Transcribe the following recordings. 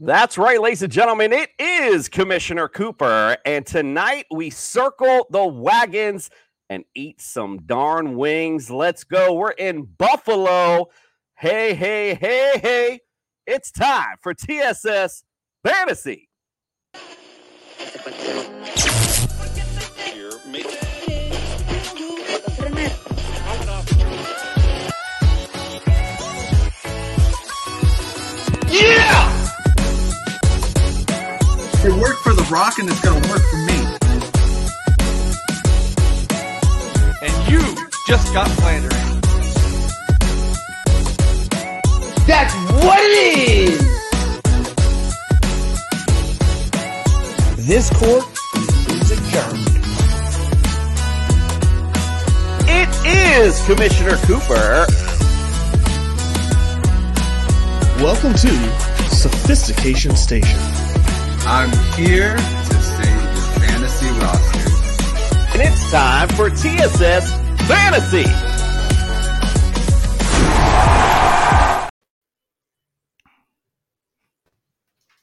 That's right, ladies and gentlemen. It is Commissioner Cooper, and tonight we circle the wagons and eat some darn wings. Let's go. We're in Buffalo. Hey, hey, hey, hey. It's time for TSS Fantasy. Yeah! It worked for The Rock and it's going to work for me. And you just got flandering. That's what it is! This court is adjourned. It is Commissioner Cooper. Welcome to Sophistication Station. I'm here to save your fantasy roster. And it's time for TSS Fantasy.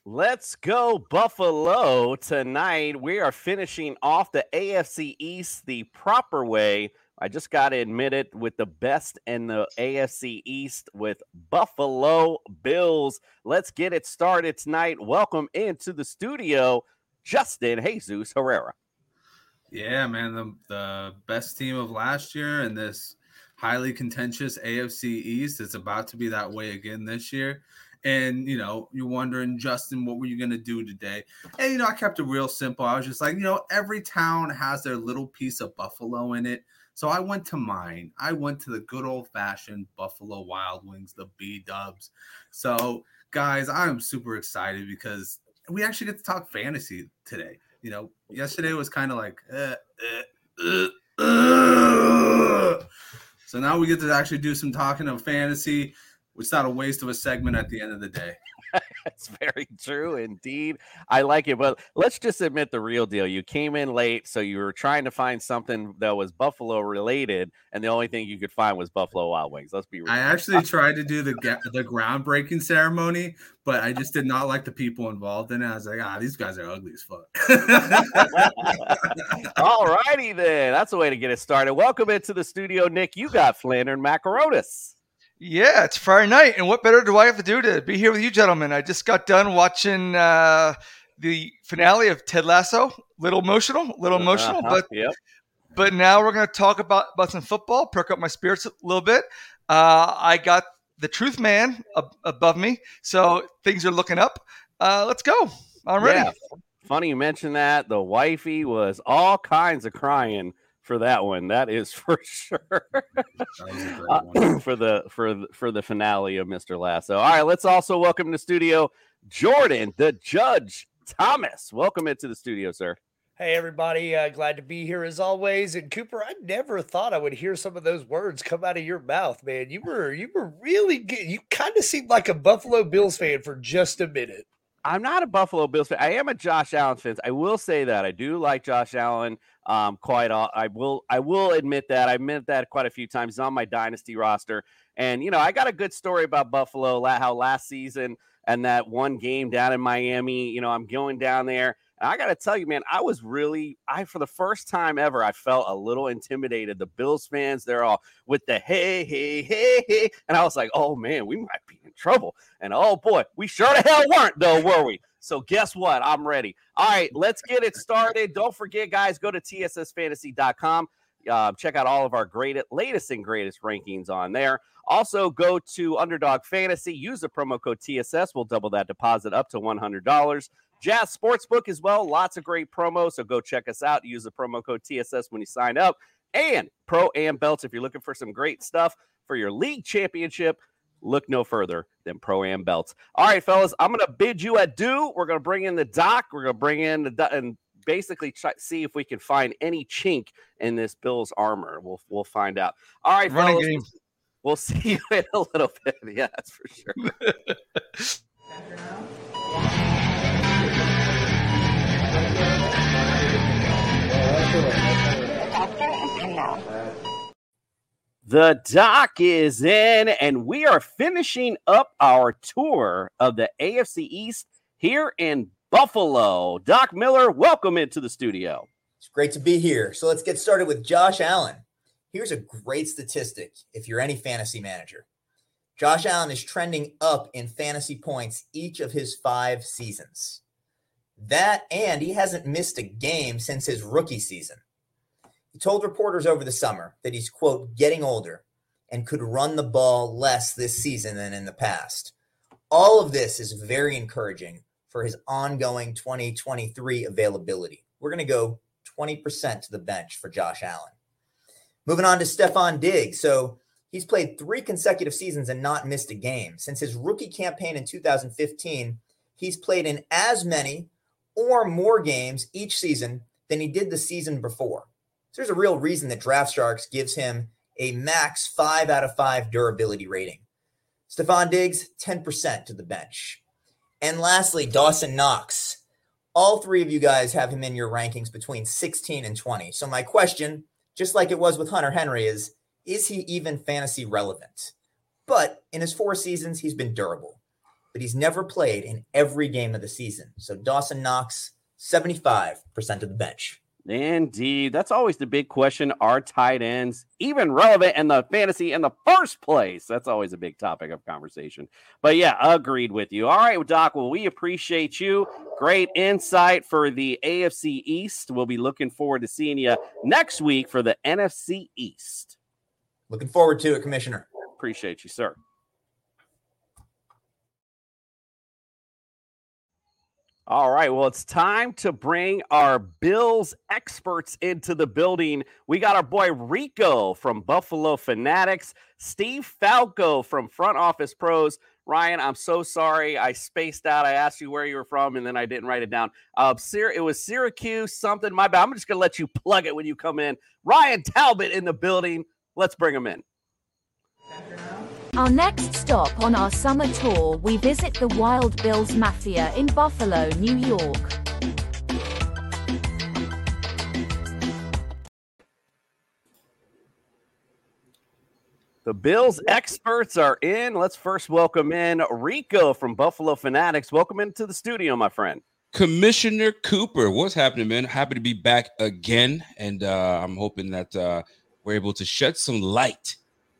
Let's go, Buffalo. Tonight, we are finishing off the AFC East the proper way. I just got to admit it with the best in the AFC East with Buffalo Bills. Let's get it started tonight. Welcome into the studio, Justin Jesus Herrera. Yeah, man, the, the best team of last year and this highly contentious AFC East. It's about to be that way again this year. And you know, you're wondering, Justin, what were you gonna do today? And you know, I kept it real simple. I was just like, you know, every town has their little piece of Buffalo in it. So I went to mine. I went to the good old fashioned Buffalo Wild Wings, the B Dubs. So, guys, I'm super excited because we actually get to talk fantasy today. You know, yesterday was kind of like, uh, uh, uh, so now we get to actually do some talking of fantasy. It's not a waste of a segment at the end of the day. That's very true indeed. I like it, but let's just admit the real deal. You came in late, so you were trying to find something that was Buffalo related, and the only thing you could find was Buffalo Wild Wings. Let's be real. I actually tried to do the the groundbreaking ceremony, but I just did not like the people involved in it. I was like, ah, these guys are ugly as fuck. All righty then. That's a way to get it started. Welcome into the studio, Nick. You got Flandern Macaronis. Yeah, it's Friday night, and what better do I have to do to be here with you, gentlemen? I just got done watching uh, the finale of Ted Lasso. Little emotional, little emotional, Uh-huh, but yep. but now we're going to talk about about some football, perk up my spirits a little bit. Uh, I got the Truth Man ab- above me, so things are looking up. Uh, let's go. I'm ready. Yeah. Funny you mentioned that. The wifey was all kinds of crying for that one. That is for sure. That was a great Uh, for the for the, for the finale of Mr. Lasso. All right, let's also welcome to studio Jordan, the Judge Thomas. Welcome into the studio, sir. Hey, everybody. Uh, glad to be here as always. And Cooper, I never thought I would hear some of those words come out of your mouth, man. You were you were really good. You kind of seemed like a Buffalo Bills fan for just a minute. I'm not a Buffalo Bills fan. I am a Josh Allen fan. I will say that I do like Josh Allen. Um, quite. All, I will. I will admit that. I meant that quite a few times He's on my dynasty roster. And you know, I got a good story about Buffalo. How last season and that one game down in Miami. You know, I'm going down there. I got to tell you, man, I was really, I, for the first time ever, I felt a little intimidated. The Bills fans, they're all with the hey, hey, hey, hey. And I was like, oh, man, we might be in trouble. And oh, boy, we sure the hell weren't, though, were we? So guess what? I'm ready. All right, let's get it started. Don't forget, guys, go to tssfantasy.com. Uh, check out all of our great, latest and greatest rankings on there. Also, go to Underdog Fantasy. Use the promo code TSS. We'll double that deposit up to $100. Jazz Sportsbook as well. Lots of great promos. So go check us out. Use the promo code TSS when you sign up. And Pro Am Belts. If you're looking for some great stuff for your league championship, look no further than Pro Am Belts. All right, fellas, I'm going to bid you adieu. We're going to bring in the doc. We're going to bring in the doc and basically try, see if we can find any chink in this Bills armor. We'll we'll find out. All right, Running fellas, game. We'll see you in a little bit. Yeah, that's for sure. The doc is in, and we are finishing up our tour of the AFC East here in Buffalo. Doc Miller, welcome into the studio. It's great to be here. So let's get started with Josh Allen. Here's a great statistic if you're any fantasy manager. Josh Allen is trending up in fantasy points each of his five seasons. That and he hasn't missed a game since his rookie season. He told reporters over the summer that he's, quote, getting older and could run the ball less this season than in the past. All of this is very encouraging for his ongoing 2023 availability. We're going to go 20% to the bench for Josh Allen. Moving on to Stefon Diggs. So he's played three consecutive seasons and not missed a game. Since his rookie campaign in 2015, he's played in as many or more games each season than he did the season before. So there's a real reason that Draft Sharks gives him a max five out of five durability rating. Stefon Diggs, 10% to the bench. And lastly, Dawson Knox. All three of you guys have him in your rankings between 16 and 20. So my question, just like it was with Hunter Henry, is is he even fantasy relevant? But in his four seasons, he's been durable, but he's never played in every game of the season. So Dawson Knox, 75% of the bench. Indeed. That's always the big question. Are tight ends even relevant in the fantasy in the first place? That's always a big topic of conversation. But yeah, agreed with you. All right, Doc. Well, we appreciate you. Great insight for the AFC East. We'll be looking forward to seeing you next week for the NFC East. Looking forward to it, Commissioner. Appreciate you, sir. All right. Well, it's time to bring our Bills experts into the building. We got our boy Rico from Buffalo Fanatics, Steve Falco from Front Office Pros. Ryan, I'm so sorry. I spaced out. I asked you where you were from, and then I didn't write it down. Uh, it was Syracuse, something. My bad. I'm just going to let you plug it when you come in. Ryan Talbot in the building. Let's bring him in. Our next stop on our summer tour, we visit the Wild Bills Mafia in Buffalo, New York. The Bills experts are in. Let's first welcome in Rico from Buffalo Fanatics. Welcome into the studio, my friend. Commissioner Cooper, what's happening, man? Happy to be back again, and uh, I'm hoping that uh, we're able to shed some light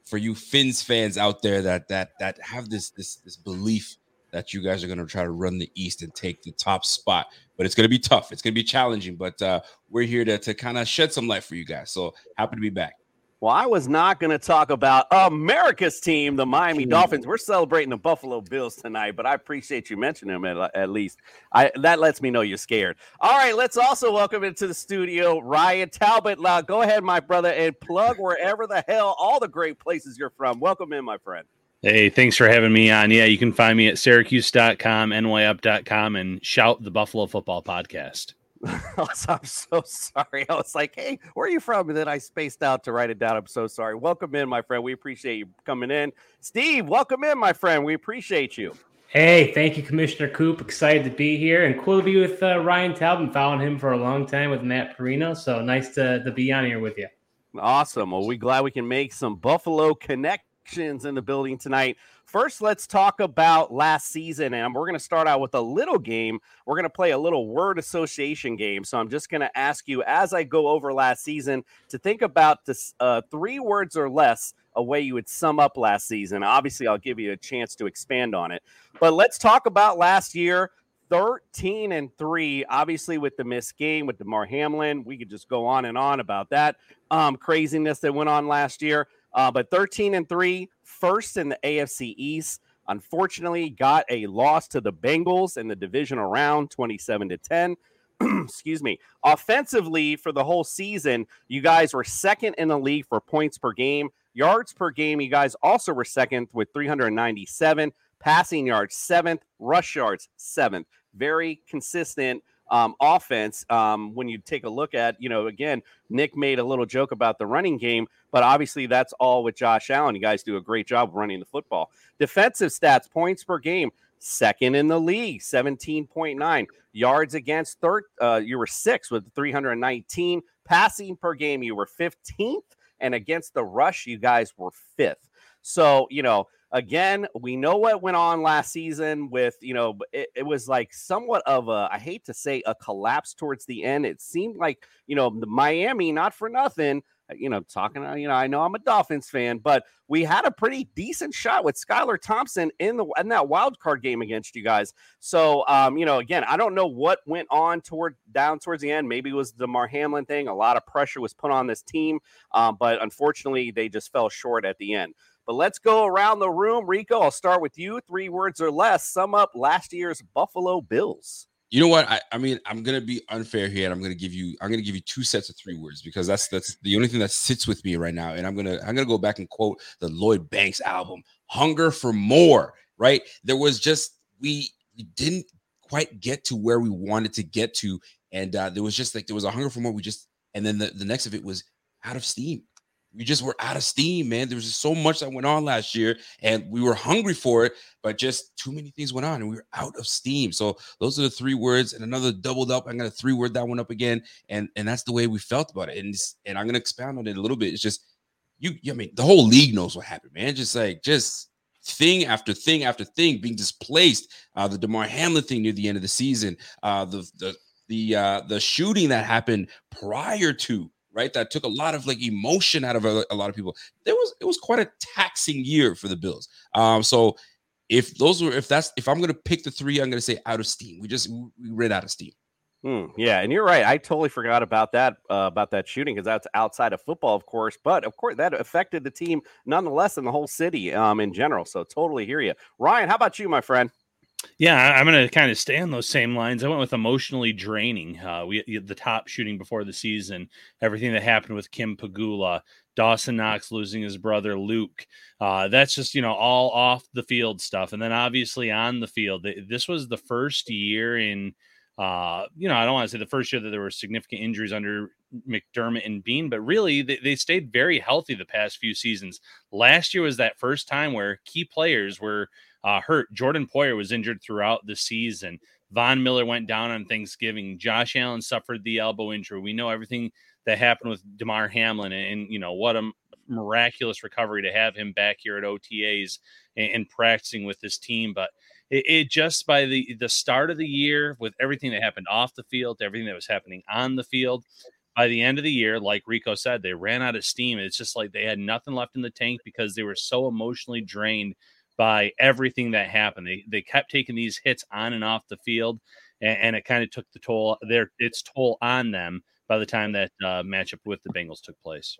for you Fins fans out there that that that have this this this belief that you guys are going to try to run the East and take the top spot. But it's going to be tough. It's going to be challenging. But uh, we're here to, to kind of shed some light for you guys. So happy to be back. Well, I was not going to talk about America's team, the Miami hmm. Dolphins. We're celebrating the Buffalo Bills tonight, but I appreciate you mentioning them at, at least. I that lets me know you're scared. All right, let's also welcome into the studio Ryan Talbot. Now, go ahead, my brother, and plug wherever the hell all the great places you're from. Welcome in, my friend. Hey, thanks for having me on. Yeah, you can find me at syracuse.com, nyup.com, and shout the Buffalo Football Podcast. I'm so sorry. I was like, hey, where are you from? And then I spaced out to write it down. I'm so sorry. Welcome in, my friend. We appreciate you coming in. Steve, welcome in, my friend. We appreciate you. Hey, thank you, Commissioner Coop. Excited to be here and cool to be with uh, Ryan Talbot. Following him for a long time with Matt Parrino. So nice to, to be on here with you. Awesome. Well, we glad we can make some Buffalo connections in the building tonight. First, let's talk about last season, and we're going to start out with a little game. We're going to play a little word association game. So I'm just going to ask you, as I go over last season, to think about this uh, three words or less a way you would sum up last season. Obviously, I'll give you a chance to expand on it. But let's talk about last year. 13 and 3 obviously with the missed game with Damar Hamlin we could just go on and on about that um, craziness that went on last year uh, but 13 and 3 first in the AFC East. Unfortunately, got a loss to the Bengals in the divisional round, 27 to 10. Excuse me. Offensively, for the whole season, you guys were second in the league for points per game. Yards per game, you guys also were second with 397. Passing yards, seventh. Rush yards, seventh. Very consistent um, offense. Um, when you take a look at, you know, again, Nick made a little joke about the running game, but obviously that's all with Josh Allen. You guys do a great job running the football. Defensive stats, points per game, second in the league, 17.9 yards against third. Uh, you were six with 319 passing per game. You were 15th, and against the rush, you guys were fifth. So, you know, again, we know what went on last season with, you know, it, it, was like somewhat of a, I hate to say a collapse towards the end. It seemed like, you know, the Miami, not for nothing, uh, you know, talking, uh, you know, I know I'm a Dolphins fan, but we had a pretty decent shot with Skylar Thompson in the in that wild card game against you guys. So, um, you know, again, I don't know what went on toward down towards the end. Maybe it was Damar Hamlin thing. A lot of pressure was put on this team, um, but unfortunately, they just fell short at the end. But let's go around the room. Rico, I'll start with you. Three words or less. Sum up last year's Buffalo Bills. You know what? I, I mean, I'm gonna be unfair here, and I'm gonna give you I'm gonna give you two sets of three words because that's that's the only thing that sits with me right now. And I'm gonna I'm gonna go back and quote the Lloyd Banks album, "Hunger for More." Right? There was just we didn't quite get to where we wanted to get to, and uh, there was just like there was a hunger for more. We just and then the, the next of it was out of steam we just were out of steam, man. There was just so much that went on last year, and we were hungry for it, but just too many things went on, and we were out of steam. So those are the three words, and another doubled up. I'm gonna three word that one up again, and and that's the way we felt about it. And and I'm gonna expound on it a little bit. It's just you. I mean, the whole league knows what happened, man. Just like just thing after thing after thing being displaced. Uh, the Damar Hamlin thing near the end of the season. Uh, the the the uh, the shooting that happened prior to right? That took a lot of like emotion out of a, a, lot of people. There was it was quite a taxing year for the Bills. Um, so if those were if that's if I'm gonna pick the three, I'm gonna say out of steam. We just we ran out of steam. Hmm, yeah, and you're right. I totally forgot about that uh, about that shooting because that's outside of football, of course. But of course, that affected the team nonetheless and the whole city um, in general. So totally hear you, Ryan. How about you, my friend? Yeah, I'm going to kind of stay on those same lines. I went with emotionally draining. Uh, we the Tops shooting before the season, everything that happened with Kim Pegula, Dawson Knox losing his brother Luke. Uh, that's just you know all off the field stuff, and then obviously on the field. This was the first year in, uh, you know, I don't want to say the first year that there were significant injuries under McDermott and Beane, but really they, they stayed very healthy the past few seasons. Last year was that first time where key players were uh, hurt. Jordan Poyer was injured throughout the season. Von Miller went down on Thanksgiving. Josh Allen suffered the elbow injury. We know everything that happened with Damar Hamlin, and, and you know what a miraculous recovery to have him back here at OTAs and, and practicing with this team. But it, it, just by the the start of the year, with everything that happened off the field, everything that was happening on the field, by the end of the year, like Rico said, they ran out of steam. It's just like they had nothing left in the tank because they were so emotionally drained by everything that happened. They they kept taking these hits on and off the field, and, and it kind of took the toll their its toll on them by the time that uh, matchup with the Bengals took place.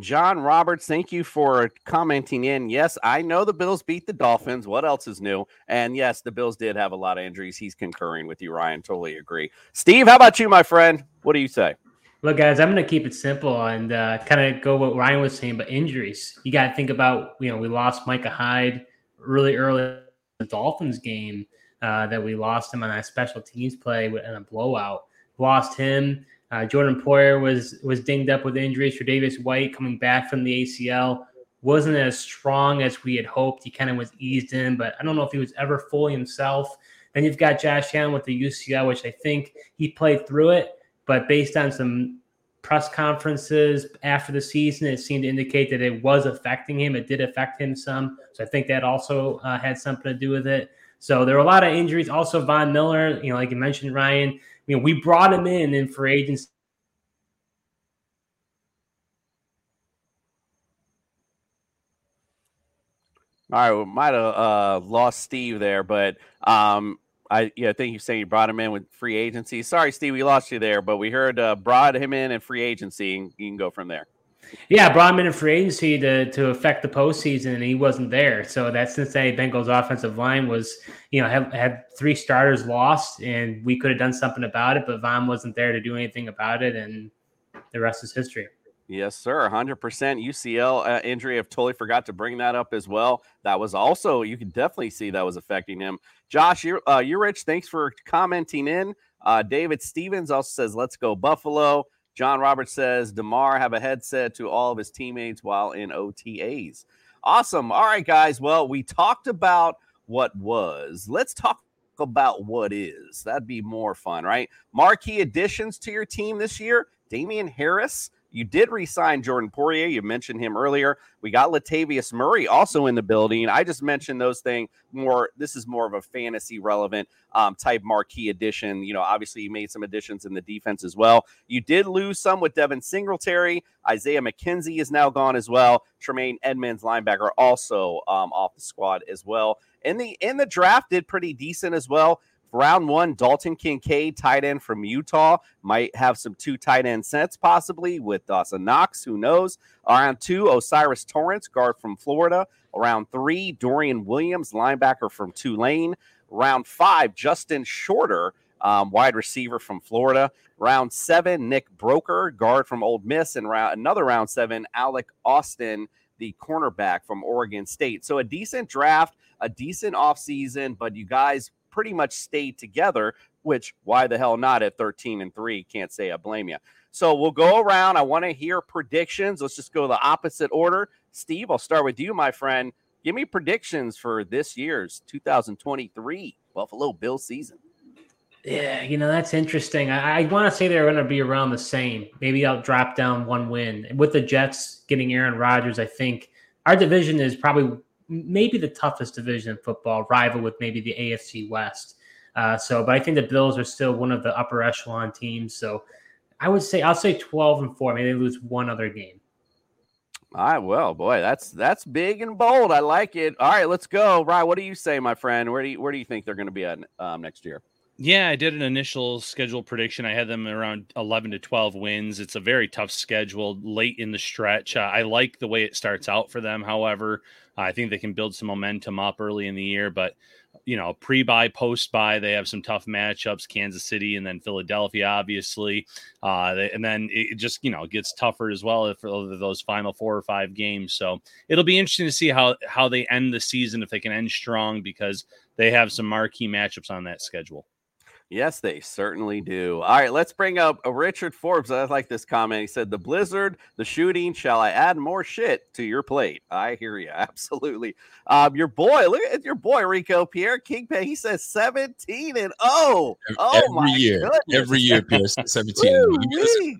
John Roberts, thank you for commenting in. Yes, I know the Bills beat the Dolphins. What else is new? And yes, the Bills did have a lot of injuries. He's concurring with you, Ryan. Totally agree. Steve, how about you, my friend? What do you say? Look, guys, I'm going to keep it simple and uh, kind of go what Ryan was saying, but injuries. You got to think about, you know, we lost Micah Hyde really early the Dolphins game uh, that we lost him on that special teams play in a blowout. Lost him. Uh, Jordan Poyer was was dinged up with injuries. Tre'Davious White coming back from the ACL wasn't as strong as we had hoped. He kind of was eased in, but I don't know if he was ever fully himself. Then you've got Josh Allen with the UCL, which I think he played through it, but based on some press conferences after the season, it seemed to indicate that it was affecting him. It did affect him some. So I think that also uh, had something to do with it. So there were a lot of injuries. Also, Von Miller, you know, like you mentioned, Ryan, you know, we brought him in in for agency. All right, we might have uh, lost Steve there, but um, I yeah, I think you're saying you brought him in with free agency. Sorry, Steve, we lost you there, but we heard uh, brought him in and free agency, and you can go from there. Yeah, brought him in in free agency to to affect the postseason, and he wasn't there. So that Cincinnati Bengals offensive line was, you know, had, had three starters lost, and we could have done something about it, but Von wasn't there to do anything about it, and the rest is history. Yes, sir. 100% UCL uh, injury. I've totally forgot to bring that up as well. That was also, you can definitely see that was affecting him. Josh, you're, uh, you're rich. Thanks for commenting in. Uh, David Stevens also says, let's go Buffalo. John Roberts says, Damar have a headset to all of his teammates while in OTAs. Awesome. All right, guys. Well, we talked about what was. Let's talk about what is. That'd be more fun, right? Marquee additions to your team this year Damien Harris You did re-sign Jordan Poyer. You mentioned him earlier. We got Latavius Murray also in the building. I just mentioned those things more. This is more of a fantasy relevant um, type marquee addition. You know, obviously you made some additions in the defense as well. You did lose some with Devin Singletary. Isaiah McKenzie is now gone as well. Tremaine Edmunds, linebacker, also um, off the squad as well. In the in the draft, did pretty decent as well. Round one, Dalton Kincaid, tight end from Utah, might have some two tight end sets possibly with Dawson Knox. Who knows? Round two, O'Cyrus Torrence, guard from Florida. Round three, Dorian Williams, linebacker from Tulane. Round five, Justin Shorter, um, wide receiver from Florida. Round seven, Nick Broeker, guard from Ole Miss, and round another round seven, Alex Austin, the cornerback from Oregon State. So a decent draft, a decent offseason, but you guys pretty much stayed together, which why the hell not at 13 and 3? Can't say I blame you. So we'll go around. I want to hear predictions. Let's just go the opposite order. Steve, I'll start with you, my friend. Give me predictions for this year's 2023 Buffalo Bill season. Yeah, you know, that's interesting. I, I want to say they're going to be around the same. Maybe I'll drop down one win. With the Jets getting Aaron Rodgers, I think our division is probably maybe the toughest division in football, rival with maybe the AFC West. Uh, so, but I think the Bills are still one of the upper echelon teams. So I would say, I'll say 12 and four. Maybe they lose one other game. All right, well, boy, that's that's big and bold. I like it. All right, let's go. Ryan, what do you say, my friend? Where do you where do you think they're going to be at um, next year? Yeah, I did an initial schedule prediction. I had them around 11 to 12 wins. It's a very tough schedule late in the stretch. Uh, I like the way it starts out for them. However, I think they can build some momentum up early in the year, but you know, pre bye, post bye, they have some tough matchups Kansas City and then Philadelphia, obviously. Uh, they, and then it just, you know, gets tougher as well for those final four or five games. So it'll be interesting to see how, how they end the season, if they can end strong, because they have some marquee matchups on that schedule. Yes, they certainly do. All right, let's bring up uh, Richard Forbes. I like this comment. He said, The blizzard, the shooting, shall I add more shit to your plate? I hear you. Absolutely. Um, your boy, look at your boy, Rico Pierre Kingpin. He says 17 and oh, Oh, every my year. goodness. Every year, Pierce, 17 and oh. Woo-wee.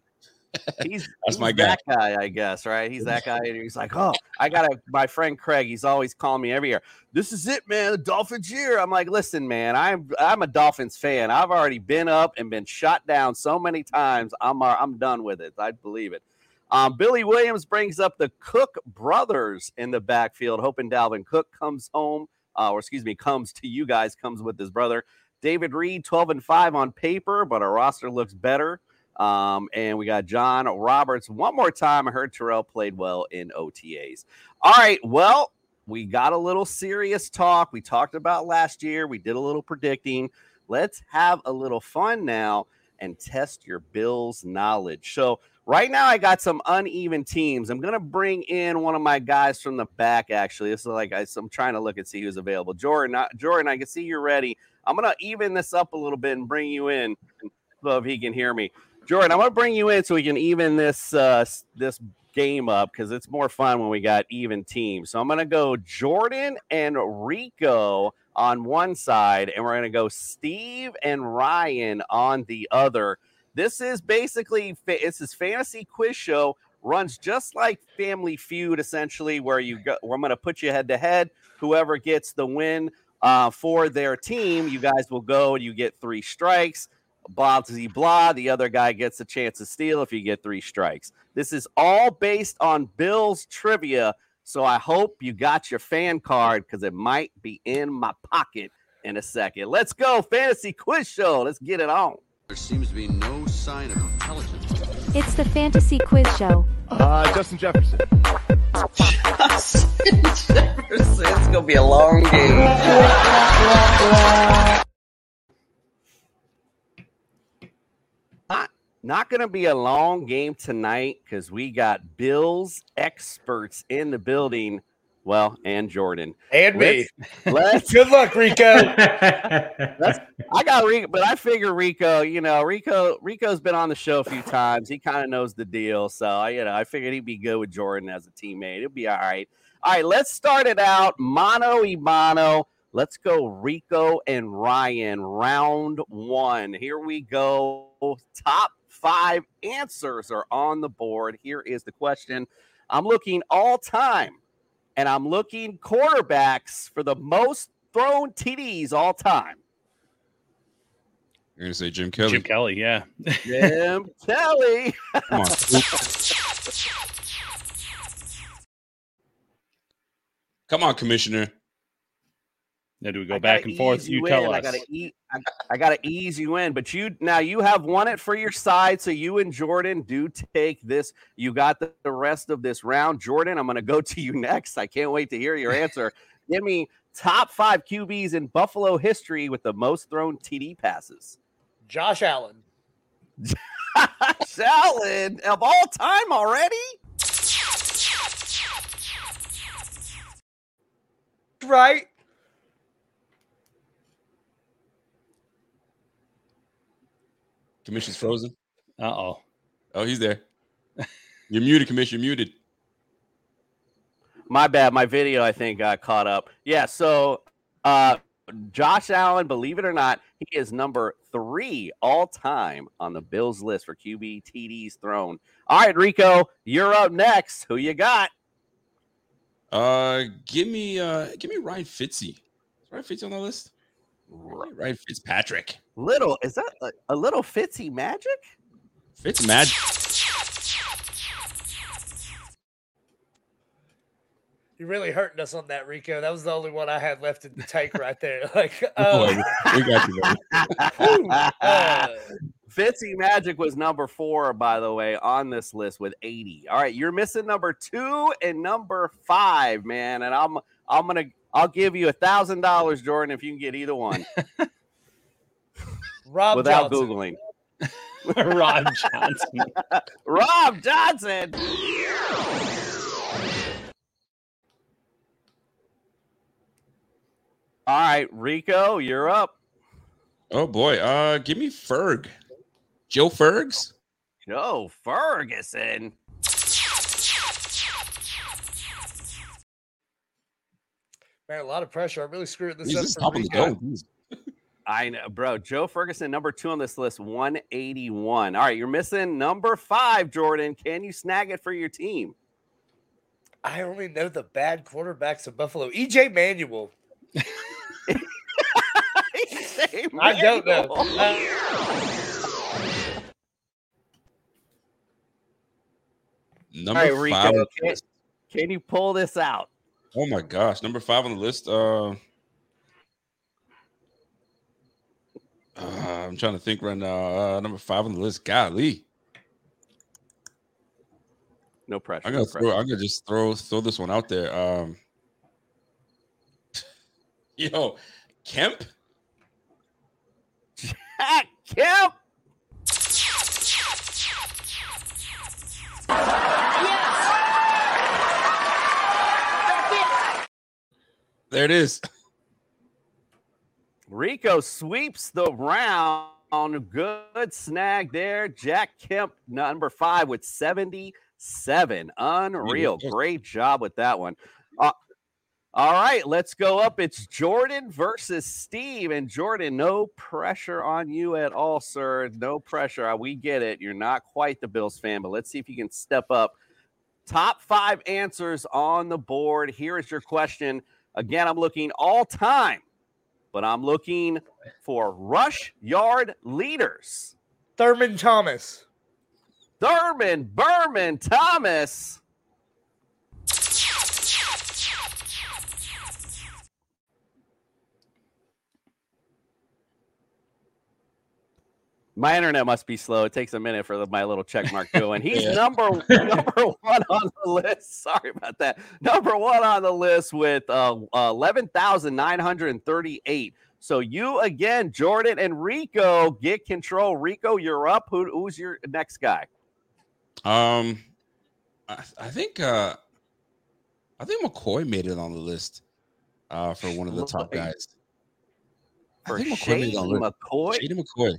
He's, That's he's my guy. that guy, I guess, right? He's that guy. And he's like, oh, I got a my friend Craig. He's always calling me every year. This is it, man. The Dolphins year. I'm like, listen, man. I'm I'm a Dolphins fan. I've already been up and been shot down so many times. I'm uh, I'm done with it. I believe it. Um, Billy Williams brings up the Cook brothers in the backfield, hoping Dalvin Cook comes home, uh, or excuse me, comes to you guys, comes with his brother. David Reed, 12 and 5 on paper, but our roster looks better. Um, and we got John Roberts one more time. I heard Terrell played well in OTAs. All right. Well, we got a little serious talk. We talked about last year. We did a little predicting. Let's have a little fun now and test your Bills knowledge. So, right now, I got some uneven teams. I'm going to bring in one of my guys from the back, actually. This is like I, am trying to look and see who's available. Jordan, I, Jordan, I can see you're ready. I'm going to even this up a little bit and bring you in so if he can hear me. Jordan, I want to bring you in so we can even this uh, this game up because it's more fun when we got even teams. So I'm to go Jordan and Rico on one side, and we're to go Steve and Ryan on the other. This is basically it's this fantasy quiz show runs just like Family Feud, essentially, where you go. Where I'm to put you head to head. Whoever gets the win uh, for their team, you guys will go and you get three strikes blah blah blah. The other guy gets a chance to steal if you get three strikes. This is all based on Bill's trivia. So I hope you got your fan card because it might be in my pocket in a second. Let's go, fantasy quiz show. Let's get it on. There seems to be no sign of intelligence. It's the fantasy quiz show. Uh, Justin Jefferson. Justin Jefferson. It's gonna be a long game. Not, going to be a long game tonight because we got Bills experts in the building. Well, and Jordan and me. Let's, let's good luck, Rico. let's, I got Rico, but I figure Rico. You know, Rico. Rico's been on the show a few times. He kind of knows the deal. So you know, I figured he'd be good with Jordan as a teammate. It'll be all right. All right, let's start it out. Mono y mano. Let's go, Rico and Ryan, round one. Here we go. Top five answers are on the board. Here is the question I'm looking all time, and I'm looking quarterbacks for the most thrown TDs all time. You're gonna say Jim Kelly. Jim Kelly, yeah. Jim Kelly. Come on. Come on, Commissioner. Now do we go I back and forth? ease You in. tell I gotta eat. I, I gotta ease you in. But you now you have won it for your side. So you and Jordan do take this. You got the, the rest of this round. Jordan, I'm gonna go to you next. I can't wait to hear your answer. Give me top five QBs in Buffalo history with the most thrown TD passes. Josh Allen. Josh Allen of all time already. Right? Commission's frozen. Uh oh. Oh, he's there. You're muted, Commission. You're muted. My bad. My video, I think, got caught up. Yeah. So, uh, Josh Allen, believe it or not, he is number three all time on the Bills list for QB TDs thrown. All right, Rico, you're up next. Who you got? Uh, give me, uh, give me Ryan Fitzy. Is Ryan Fitzy on the list? Ryan Fitzpatrick. Little is that a, a little Fitzy magic? Fitz magic. You're really hurting us on that, Rico. That was the only one I had left in the tank right there. Like, Oh, oh, we got you, uh, Fitzy Magic was number four, by the way, on this list with 80. All right, you're missing number two and number five, man. And I'm I'm gonna I'll give you a thousand dollars, Jordan, if you can get either one Rob without Johnson. googling. Rob Johnson. Rob Johnson. All right, Rico, you're up. Oh boy. Uh, give me Ferg. Joe Fergs. Joe Ferguson. Man, a lot of pressure. I'm really screwing this He's up. just for top of the dome. I know, bro. Joe Ferguson, number two on this list, 181. All right, you're missing number five, Jordan. Can you snag it for your team? I only know the bad quarterbacks of Buffalo. EJ Manuel. I don't know. Uh, Number All right, Rico, five. can, can you pull this out? Oh my gosh, number five on the list. Uh, uh, I'm trying to think right now. Uh, number five on the list. Golly, No pressure. I'm gonna pressure. throw. I'm gonna just throw throw this one out there. Um, yo, Kemp. Jack Kemp. There it is. Rico sweeps the round. Good snag there. Jack Kemp, number five, with 77. Unreal. Great job with that one. Uh, all right, let's go up. It's Jordan versus Steve. And Jordan, no pressure on you at all, sir. No pressure. Uh, We get it. You're not quite the Bills fan, but let's see if you can step up. Top five answers on the board. Here is your question. Again, I'm looking all time, but I'm looking for rush yard leaders. Thurman Thomas. Thurman, Berman, Thomas. My internet must be slow. It takes a minute for the, my little check mark going. He's Yeah. number number one on the list. Sorry about that. Number one on the list with uh, eleven thousand nine hundred thirty-eight. So you again, Jordan and Rico get control. Rico, you're up. Who, who's your next guy? Um, I, I think uh, I think McCoy made it on the list. Uh, for one of the top guys. I think McCoy made it on the list. McCoy. Shady McCoy.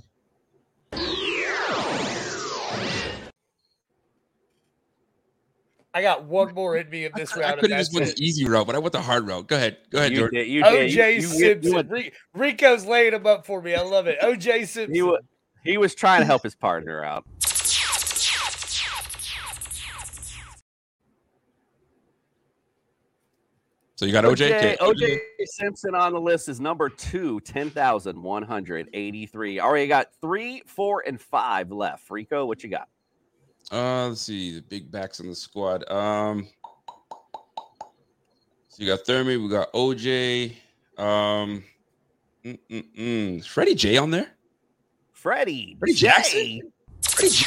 I got one more in me in this I, round. I could have just went the easy route, but I went the hard route. Go ahead. Go ahead, you did, you did. OJ you, Simpson. Went... Rico's laying him up for me. I love it. OJ Simpson. He was, he was trying to help his partner out. So you got OJ. OJ, OJ Simpson on the list is number two, 10,183. All right, got three, four, and five left. Rico, what you got? Uh, let's see the big backs in the squad. Um, so you got Thurman, we got OJ. Um, mm, mm, mm. Freddie J on there. Freddie, Freddie J. Jackson? Freddie J.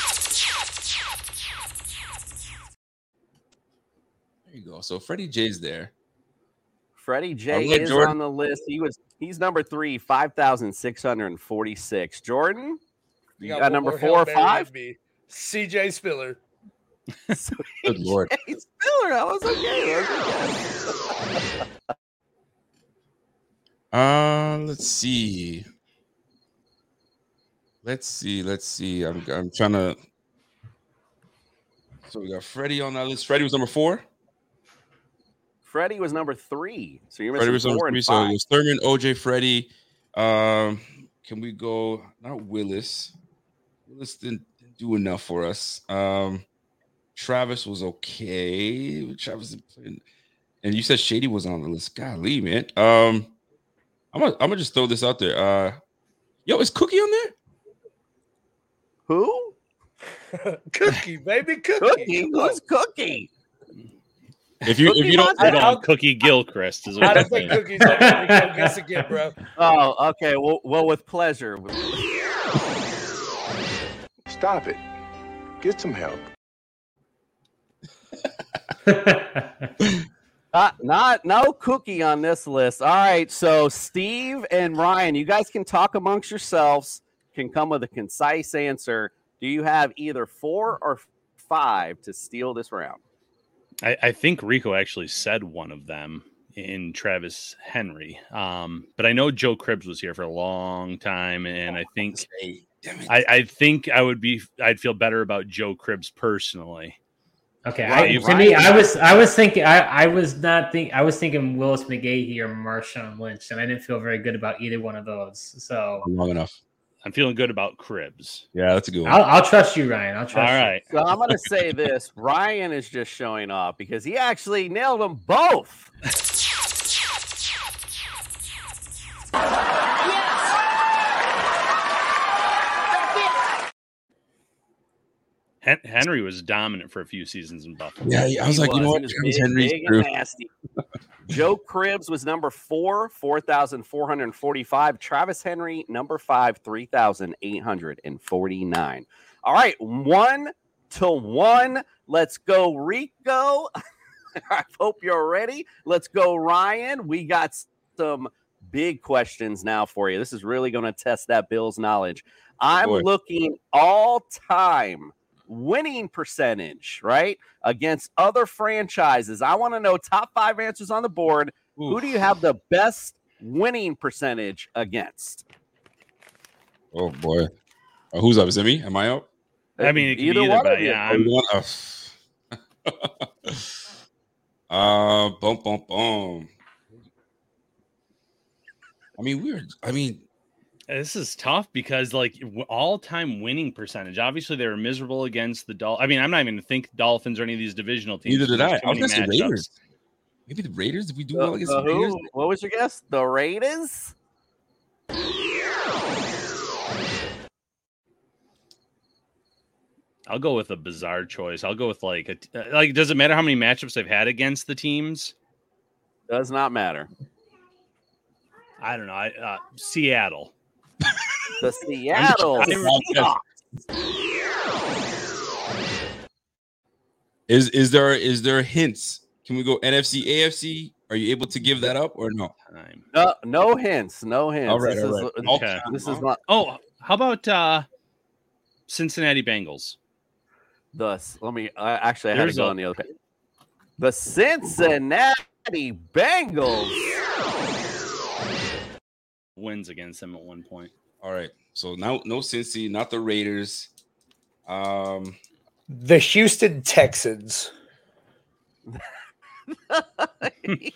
There you go. So Freddie J's there. Freddie J is Jordan- on the list. He was he's number three, 5,646. Jordan, you got, one number four or five? than me. CJ Spiller. Good lord. Hey, Spiller, I was okay. That. Uh, let's see. Let's see. Let's see. I'm I'm trying to. So we got Freddie on that list. Freddie was number four. Freddie was number three. So you're Freddie missing was four number and three. So it was Thurman, OJ, Freddie. Um, can we go? Not Willis. Willis didn't, didn't do enough for us. Um, Travis was okay. Travis, didn't and you said Shady was on the list. Golly, man. Um, I'm gonna I'm gonna just throw this out there. Uh, yo, is Cookie on there? Who? Cookie, baby, cookie. Cookie? Who's Cookie? If you if you don't, Put on Cookie Gilchrist is I don't think saying. Cookie's on there. Go guess again, bro. Oh, okay. Well, well, with pleasure. Stop it. Get some help. Not, not no cookie on this list. All right, so Steve and Ryan, you guys can talk amongst yourselves. Can come with a concise answer. Do you have either four or five to steal this round? I, I think Rico actually said one of them in Travis Henry. Um, but I know Joe Cribbs was here for a long time, and I think I, I think I would be I'd feel better about Joe Cribbs personally. Okay, Right, I, to me, I was I was thinking I, I was not think I was thinking Willis McGahee or Marshawn Lynch, and I didn't feel very good about either one of those. So long enough. I'm feeling good about Cribbs. Yeah, that's a good one. I'll, I'll trust you, Ryan. I'll trust. All you. right. So I'm going to say this: Ryan is just showing off because he actually nailed them both. Henry was dominant for a few seasons in Buffalo. Yeah, yeah, I was He like, you know what? He big, Henry's big and nasty. Joe Cribbs was number four, 4,445. Travis Henry, number five, 3,849. All right, one to one. Let's go, Rico. I hope you're ready. Let's go, Ryan. We got some big questions now for you. This is really going to test that Bills knowledge. Oh, I'm Boy. looking all time winning percentage, right? Against other franchises. I want to know top five answers on the board. Who do you have the best winning percentage against? Oh boy. Uh, who's up? Is it me? Am I up? I mean, it could Either be either, one but yeah, I'm, you want- uh, boom, boom, boom. I mean, we're. I mean, This is tough because like all-time winning percentage. Obviously, they were miserable against the Dolphins. I mean, I'm not even gonna think Dolphins or any of these divisional teams. neither did I. too I was many gonna say matchups. Raiders. Maybe the Raiders. If we do The- well against the the Raiders? who? What was your guess? The Raiders? I'll go with a bizarre choice. I'll go with like a t- uh, like. Does it matter how many matchups they've had against the teams? Does not matter. I don't know. I, uh, Seattle. The Seattle. I- Is is there is there hints? Can we go NFC, AFC? Are you able to give that up or no? No, no hints. No hints. All right, this all is. Okay. This is not Oh, how about uh Cincinnati Bengals? the. Let me. I actually, I had to go a- on the other page. The Cincinnati Bengals. Wins against them at one point. All right. So now no Cincy, not the Raiders. Um, The Houston Texans.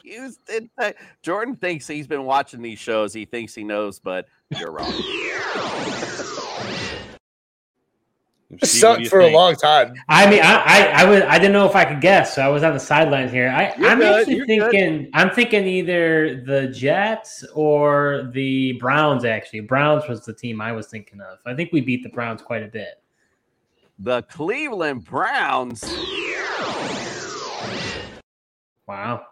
Houston. Te- Jordan thinks he's been watching these shows. He thinks he knows, but you're wrong. Steve, what do you Sucked for a long time. I mean, I, I, I was, I didn't know if I could guess, so I was on the sidelines here. I, You're I'm good, actually you're good. thinking, I'm thinking either the Jets or the Browns. Actually, Browns was the team I was thinking of. I think we beat the Browns quite a bit. The Cleveland Browns. Wow.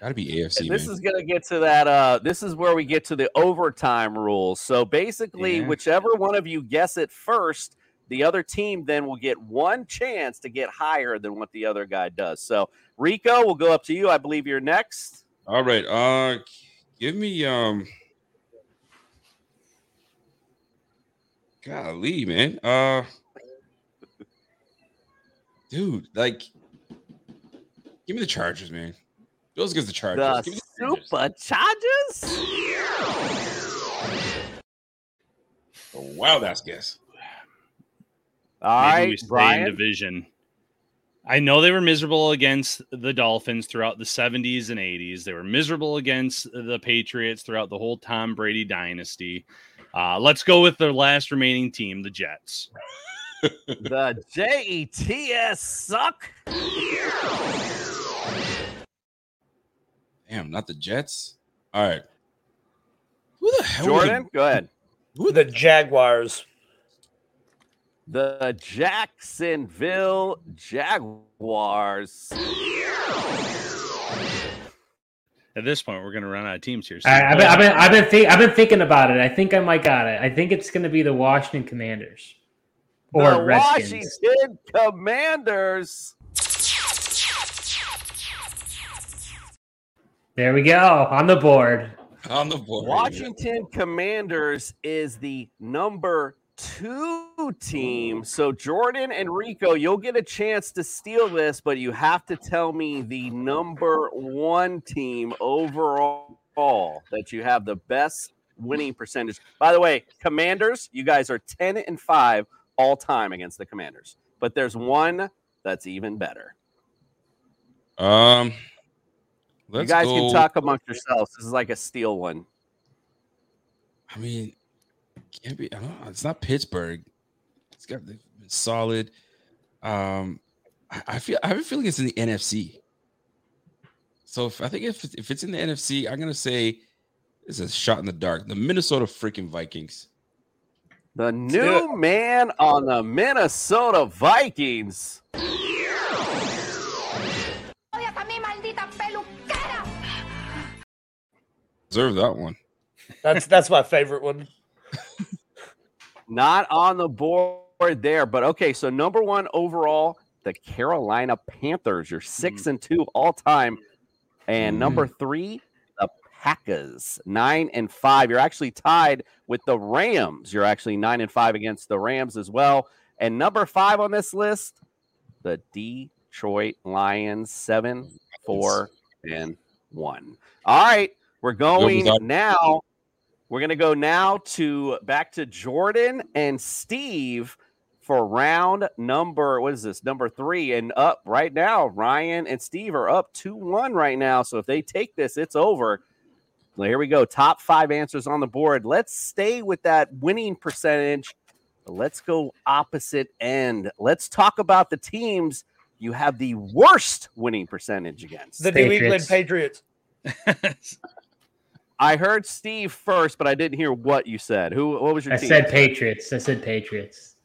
Got to be AFC. And this man. is going to get to that. Uh, this is where we get to the overtime rules. So basically, Yeah. whichever one of you guess it first, the other team then will get one chance to get higher than what the other guy does. So Rico, we'll go up to you. I believe you're next. All right. Uh, give me um. Golly, man. Uh, dude, like, give me the Chargers, man. Those against the Chargers. The the Super Chargers. a wild ass guess. All Maybe right, we in Brian. division. I know they were miserable against the Dolphins throughout the 70s and 80s. They were miserable against the Patriots throughout the whole Tom Brady dynasty. Uh, let's go with the last remaining team, the Jets. the Jets suck. Damn, not the Jets. All right. Who the hell? Jordan, go ahead. Who The Jaguars. The Jacksonville Jaguars. At this point, we're going to run out of teams here. All right, I've been, I've been, I've been, think, I've been thinking about it. I think I might got it. I think it's going to be the Washington Commanders or the Redskins. Washington Commanders. There we go on the board. On the board. Washington Commanders is the number two team. So Jordan and Rico, you'll get a chance to steal this, but you have to tell me the number one team overall that you have the best winning percentage. By the way, Commanders, you guys are 10 and 5 all time against the Commanders. But there's one that's even better. Um, let's you guys go. can talk amongst yourselves. This is like a steal one. I mean, can't be. I don't know. It's not Pittsburgh. It's got been solid. Um, I, I feel I have a feeling it's in the NFC. So if I think if if it's in the NFC, I'm gonna say it's a shot in the dark. The Minnesota freaking Vikings. The new man on the Minnesota Vikings. Deserve that one. That's that's my favorite one. Not on the board there, but okay. So number one overall, the Carolina Panthers. You're six mm. and two all time, and mm-hmm. number three, the Packers, nine and five. You're actually tied with the Rams. You're actually nine and five against the Rams as well. And number five on this list, the Detroit Lions, seven, four, and one. All right, we're going now. We're gonna go now to back to Jordan and Steve for round number. What is this? Number three and up right now. Ryan and Steve are up two one right now. So if they take this, it's over. Well, here we go. Top five answers on the board. Let's stay with that winning percentage. Let's go opposite end. Let's talk about the teams you have the worst winning percentage against. The New England Patriots. I heard Steve first, but I didn't hear what you said. Who? What was your I team? said Patriots. I said Patriots.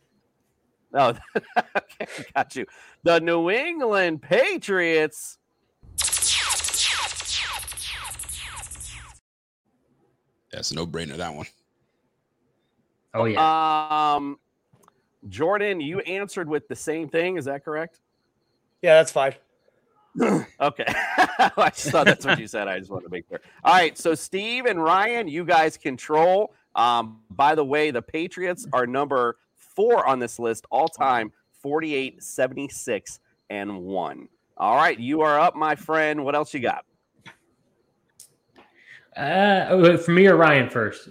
Oh, okay, got you. The New England Patriots. That's a no brainer. That one. Oh yeah. Um, Jordan, you answered with the same thing. Is that correct? Yeah, that's fine. Okay. I just thought that's what you said. I just wanted to make sure. All right. So Steve and Ryan, you guys control. Um, by the way, the Patriots are number four on this list all time 48, 76, and one. All right. You are up, my friend. What else you got? Uh, oh, for me or Ryan first.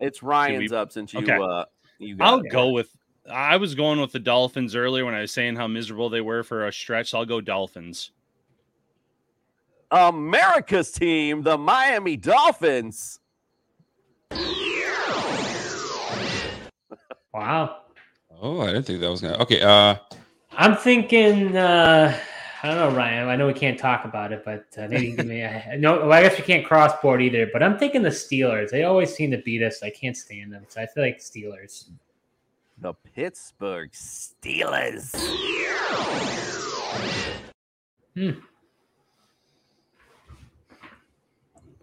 It's Ryan's up since you Okay. uh you got I'll it. go with. I was going with the Dolphins earlier when I was saying how miserable they were for a stretch. So I'll go Dolphins. America's team, the Miami Dolphins. Wow. Oh, I didn't think that was gonna. Okay, uh, I'm thinking. uh I don't know, Ryan. I know we can't talk about it, but uh, maybe give me. A, no, well, I guess we can't cross board either. But I'm thinking the Steelers. They always seem to beat us. I can't stand them, so I feel like Steelers. The Pittsburgh Steelers. Hmm.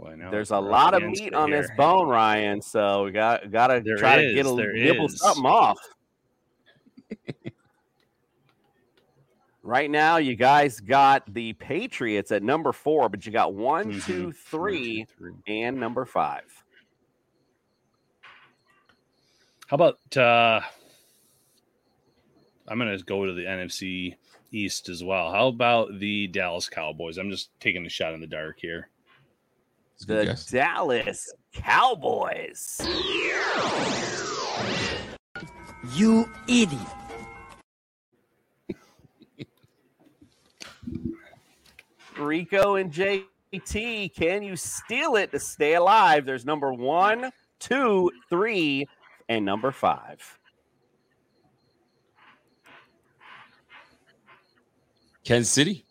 Boy, now There's a lot of meat it on this bone, Ryan. So we got got to There try to get a there nibble is. something off. right now, you guys got the Patriots at number four, but you got one, Mhm. two, three, and number five. How about uh I'm gonna go to the NFC East as well. How about the Dallas Cowboys? I'm just taking a shot in the dark here. The Dallas Cowboys. You idiot. Rico and JT, can you steal it to stay alive? There's number one, two, three, and number five. Kansas City.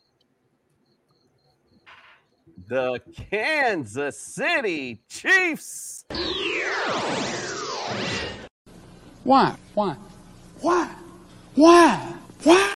The Kansas City Chiefs. Why? Why? Why? Why? Why?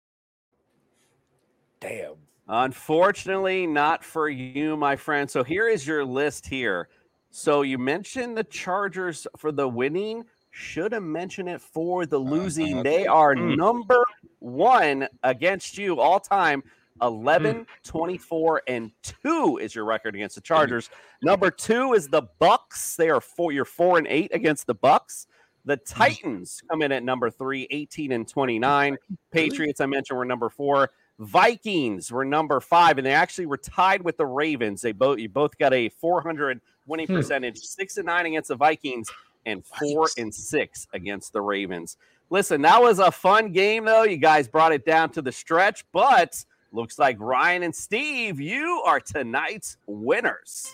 Damn. Unfortunately, not for you, my friend. So here is your list here. So you mentioned the Chargers for the winning. Should have mentioned it for the losing. They are Mm. number one against you all time. 11, 24, and 2 is your record against the Chargers. Number two is the Bucs. They are four, you're four and eight against the Bucs. The Titans come in at number three, 18 and 29. Patriots, I mentioned, were number four. Vikings were number five, and they actually were tied with the Ravens. They both you both got a 400 winning Hmm. percentage, six and nine against the Vikings, and four and six against the Ravens. Listen, that was a fun game, though. You guys brought it down to the stretch, but looks like Ryan and Steve, you are tonight's winners.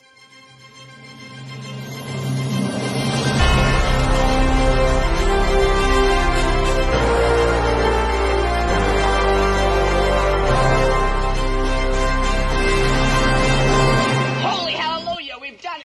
Holy hallelujah, we've done it.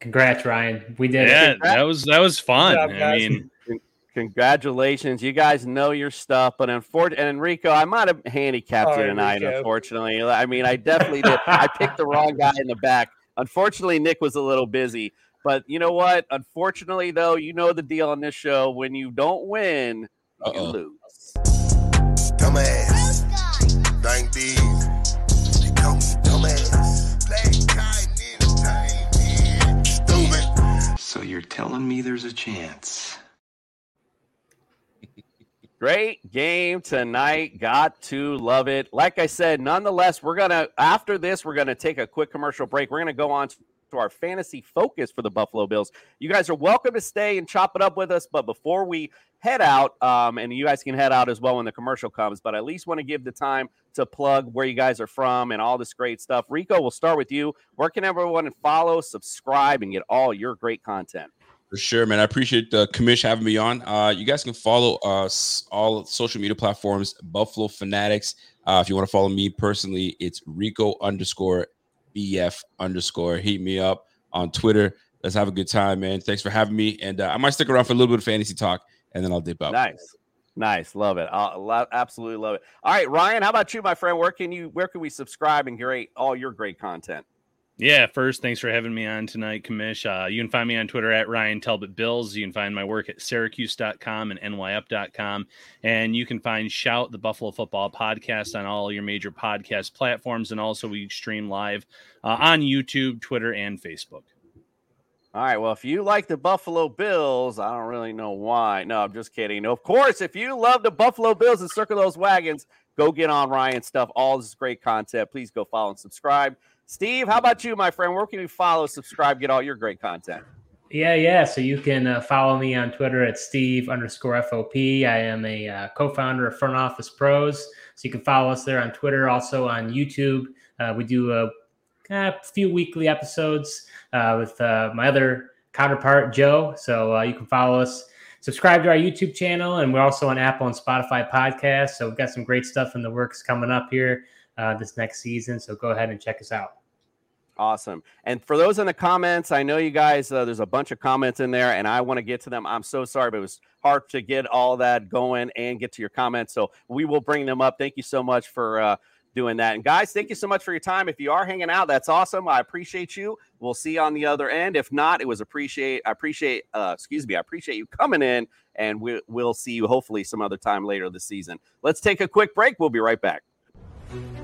Congrats, Ryan. We did Yeah, it. that was that was fun. Job, I mean, Con- Congratulations, you guys know your stuff, but unfortunately, and Enrico, I might have handicapped All you tonight. Rico. Unfortunately, I mean, I definitely did. I picked the wrong guy in the back. Unfortunately, Nick was a little busy, but you know what? Unfortunately, though, you know the deal on this show. When you don't win, you Uh-oh. lose. Dumbass. Dang these. They call me dumbass. Black guy, nigga, Stupid. So you're telling me there's a chance? Great game tonight. Got to love it. Like I said, nonetheless, we're going to, after this, we're going to take a quick commercial break. We're going to go on to our fantasy focus for the Buffalo Bills. You guys are welcome to stay and chop it up with us. But before we head out, um, and you guys can head out as well when the commercial comes, but I at least want to give the time to plug where you guys are from and all this great stuff. Rico, we'll start with you. Where can everyone follow, subscribe, and get all your great content? For sure, man. I appreciate the commission having me on. Uh, you guys can follow us all social media platforms, Buffalo Fanatics. Uh, if you want to follow me personally, it's Rico underscore BF underscore. Hit me up on Twitter. Let's have a good time, man. Thanks for having me. And uh, I might stick around for a little bit of fantasy talk and then I'll dip out. Nice. Nice, love it. I lo- absolutely love it. All right, Ryan, how about you, my friend? Where can you where can we subscribe and create all your great content? Yeah, first, thanks for having me on tonight, Kamish. Uh, you can find me on Twitter at Ryan Talbot Bills. You can find my work at syracuse.com and nyup.com. And you can find Shout, the Buffalo Football Podcast, on all your major podcast platforms. And also, we stream live uh, on YouTube, Twitter, and Facebook. All right. Well, if you like the Buffalo Bills, I don't really know why. No, I'm just kidding. Of course, if you love the Buffalo Bills and circle those wagons, go get on Ryan's stuff. All this great content. Please go follow and subscribe. Steve, how about you, my friend? Where can you follow, subscribe, get all your great content? Yeah, yeah. So you can uh, follow me on Twitter at Steve underscore FOP. I am a uh, co-founder of Front Office Pros. So you can follow us there on Twitter, also on YouTube. Uh, we do a, a few weekly episodes uh, with uh, my other counterpart, Joe. So uh, you can follow us subscribe to our YouTube channel, and we're also on Apple and Spotify podcasts. So we've got some great stuff in the works coming up here uh, this next season. So go ahead and check us out. Awesome. And for those in the comments, I know you guys, uh, there's a bunch of comments in there and I want to get to them. I'm so sorry, but it was hard to get all that going and get to your comments. So we will bring them up. Thank you so much for uh, doing that. And guys, thank you so much for your time. If you are hanging out, that's awesome. I appreciate you. We'll see you on the other end. If not, it was appreciate, I appreciate, uh, excuse me, I appreciate you coming in and we, we'll see you hopefully some other time later this season. Let's take a quick break. We'll be right back.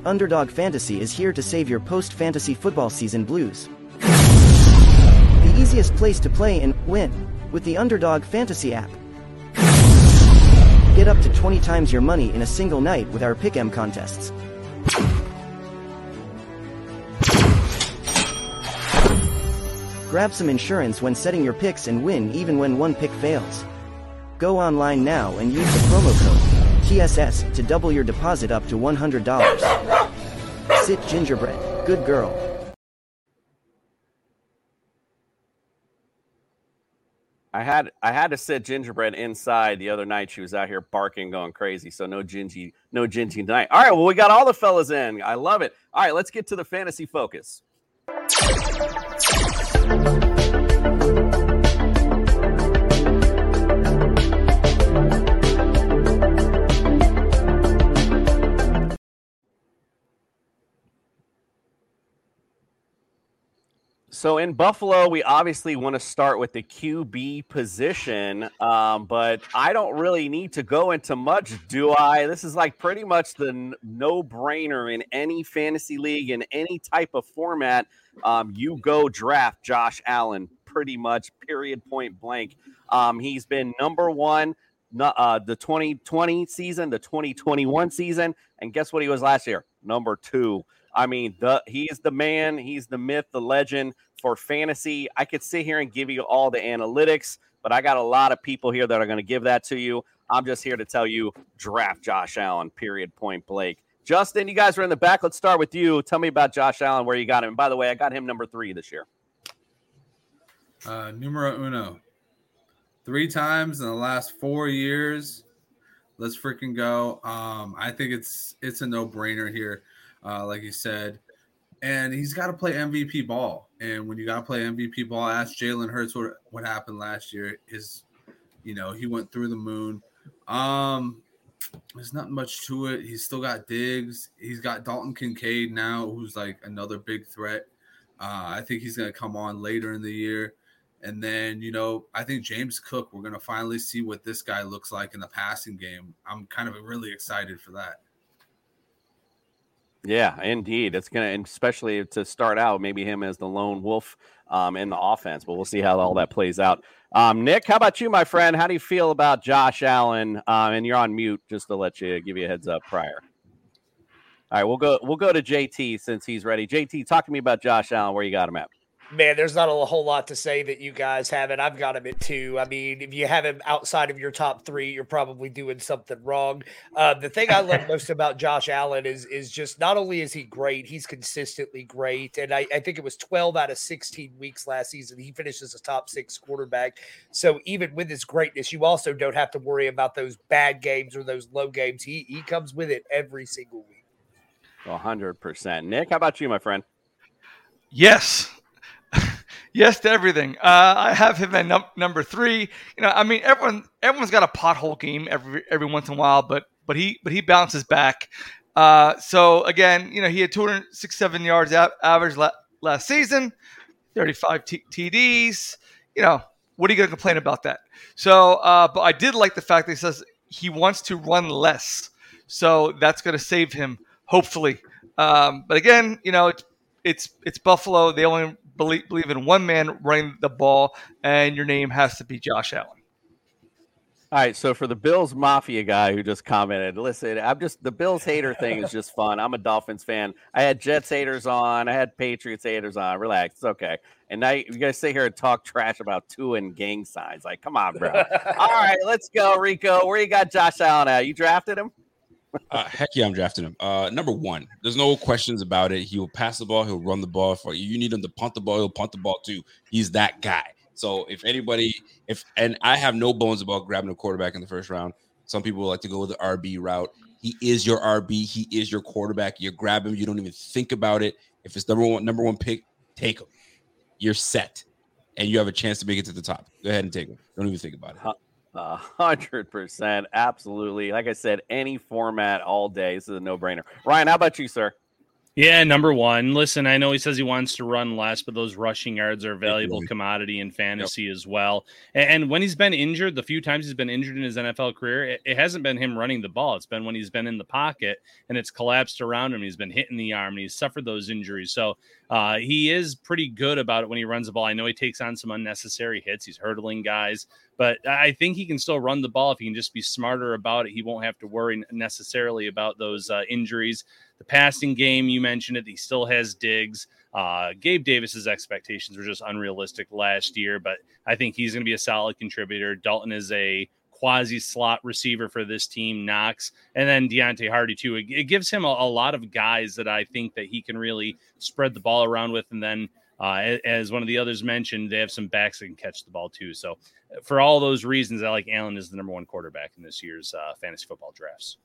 Underdog Fantasy is here to save your post fantasy football season blues. The easiest place to play and win with the Underdog Fantasy app. Get up to 20 times your money in a single night with our Pick'em contests. Grab some insurance when setting your picks and win even when one pick fails. Go online now and use the promo code TSS to double your deposit up to $100. Sit gingerbread, good girl. I had I had to sit gingerbread inside the other night. She was out here barking, going crazy. So no gingy, no gingy tonight. All right, well we got all the fellas in. I love it. All right, let's get to the fantasy focus. So in Buffalo, we obviously want to start with the QB position, um, but I don't really need to go into much, do I? This is like pretty much the n- no-brainer in any fantasy league in any type of format. Um, you go draft Josh Allen, pretty much, period, point blank. Um, he's been number one uh, the 2020 season, the 2021 season, and guess what he was last year? Number two. I mean, the he is the man, he's the myth, the legend for fantasy. I could sit here and give you all the analytics, but I got a lot of people here that are going to give that to you. I'm just here to tell you draft Josh Allen, period, point Blake. Justin, you guys are in the back. Let's start with you. Tell me about Josh Allen, where you got him. By the way, I got him number three this year. Uh, numero uno. Three times in the last four years. Let's freaking go. Um, I think it's it's a no brainer here, uh, like you said, and he's got to play MVP ball. And when you got to play MVP ball, ask Jalen Hurts what what happened last year. Is you know he went through the moon. Um, there's not much to it. He's still got Diggs. He's got Dalton Kincaid now, who's like another big threat. Uh, I think he's going to come on later in the year. And then, you know, I think James Cook, we're going to finally see what this guy looks like in the passing game. I'm kind of really excited for that. Yeah, indeed. It's gonna, especially to start out, maybe him as the lone wolf um, in the offense. But we'll see how all that plays out. Um, Nick, how about you, my friend? How do you feel about Josh Allen? Um, and you're on mute, just to let you give you a heads up prior. All right, we'll go. We'll go to JT since he's ready. JT, talk to me about Josh Allen. Where you got him at? Man, there's not a whole lot to say that you guys haven't. I've got him at two. I mean, if you have him outside of your top three, you're probably doing something wrong. Uh, the thing I love most about Josh Allen is is just not only is he great, he's consistently great. And I, I think it was 12 out of 16 weeks last season. He finishes a top six quarterback. So even with his greatness, you also don't have to worry about those bad games or those low games. He he comes with it every single week. hundred percent. Nick, how about you, my friend? Yes. Yes to everything. Uh, I have him at num- number three. You know, I mean, everyone everyone's got a pothole game every every once in a while, but but he but he bounces back. Uh, so again, you know, he had 267 yards average la- last season, 35 T- TDs. You know, what are you going to complain about that? So, uh, but I did like the fact that he says he wants to run less. So that's going to save him, hopefully. Um, but again, you know, it's it's it's Buffalo. They only believe, believe in one man running the ball, and your name has to be Josh Allen. All right, so for the Bills Mafia guy who just commented, listen, I'm just the Bills hater thing is just fun. I'm a Dolphins fan. I had Jets haters on, I had Patriots haters on. Relax, it's okay. And now you guys sit here and talk trash about two and gang signs. Like, come on, bro. All right, let's go, Rico. Where you got Josh Allen at? You drafted him? Uh, heck yeah, I'm drafting him. Uh, number one, there's no questions about it. He will pass the ball. He'll run the ball. For you You need him to punt the ball. He'll punt the ball too. He's that guy. So if anybody, if and I have no bones about grabbing a quarterback in the first round. Some people like to go with the RB route. He is your RB. He is your quarterback. You grab him. You don't even think about it. If it's number one, number one pick, take him. You're set, and you have a chance to make it to the top. Go ahead and take him. Don't even think about it. Uh, a hundred percent, absolutely. Like I said, any format all day. This is a no-brainer. Ryan, how about you, sir? Yeah, number one. Listen, I know he says he wants to run less, but those rushing yards are a valuable commodity in fantasy as well. And, when he's been injured, the few times he's been injured in his NFL career, it, it, hasn't been him running the ball. It's been when he's been in the pocket and it's collapsed around him. He's been hitting the arm and he's suffered those injuries. So uh, he is pretty good about it when he runs the ball. I know he takes on some unnecessary hits. He's hurdling guys, but I think he can still run the ball if he can just be smarter about it. He won't have to worry necessarily about those uh, injuries. The passing game, you mentioned it. He still has Diggs. Uh, Gabe Davis's expectations were just unrealistic last year, but I think he's going to be a solid contributor. Dalton is a quasi slot receiver for this team, Knox, and then Deonte Harty too. It, it gives him a, a, lot of guys that I think that he can really spread the ball around with, and then. Uh, as one of the others mentioned, they have some backs that can catch the ball too. So, for all those reasons, I like Allen as the number one quarterback in this year's uh, fantasy football drafts.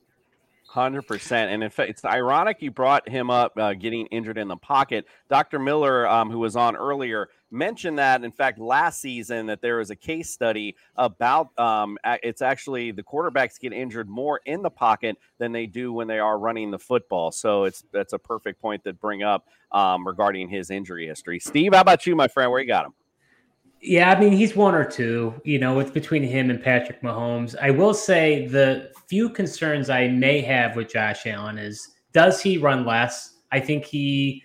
Hundred percent, and in fact, it's ironic you brought him up uh, getting injured in the pocket. Dr. Miller, um, who was on earlier, mentioned that in fact last season that there was a case study about um, it's actually the quarterbacks get injured more in the pocket than they do when they are running the football. So it's that's a perfect point to bring up um, regarding his injury history. Steve, how about you, my friend? Where you got him? Yeah, I mean he's one or two. You know, it's between him and Patrick Mahomes. I will say the few concerns I may have with Josh Allen is does he run less? I think he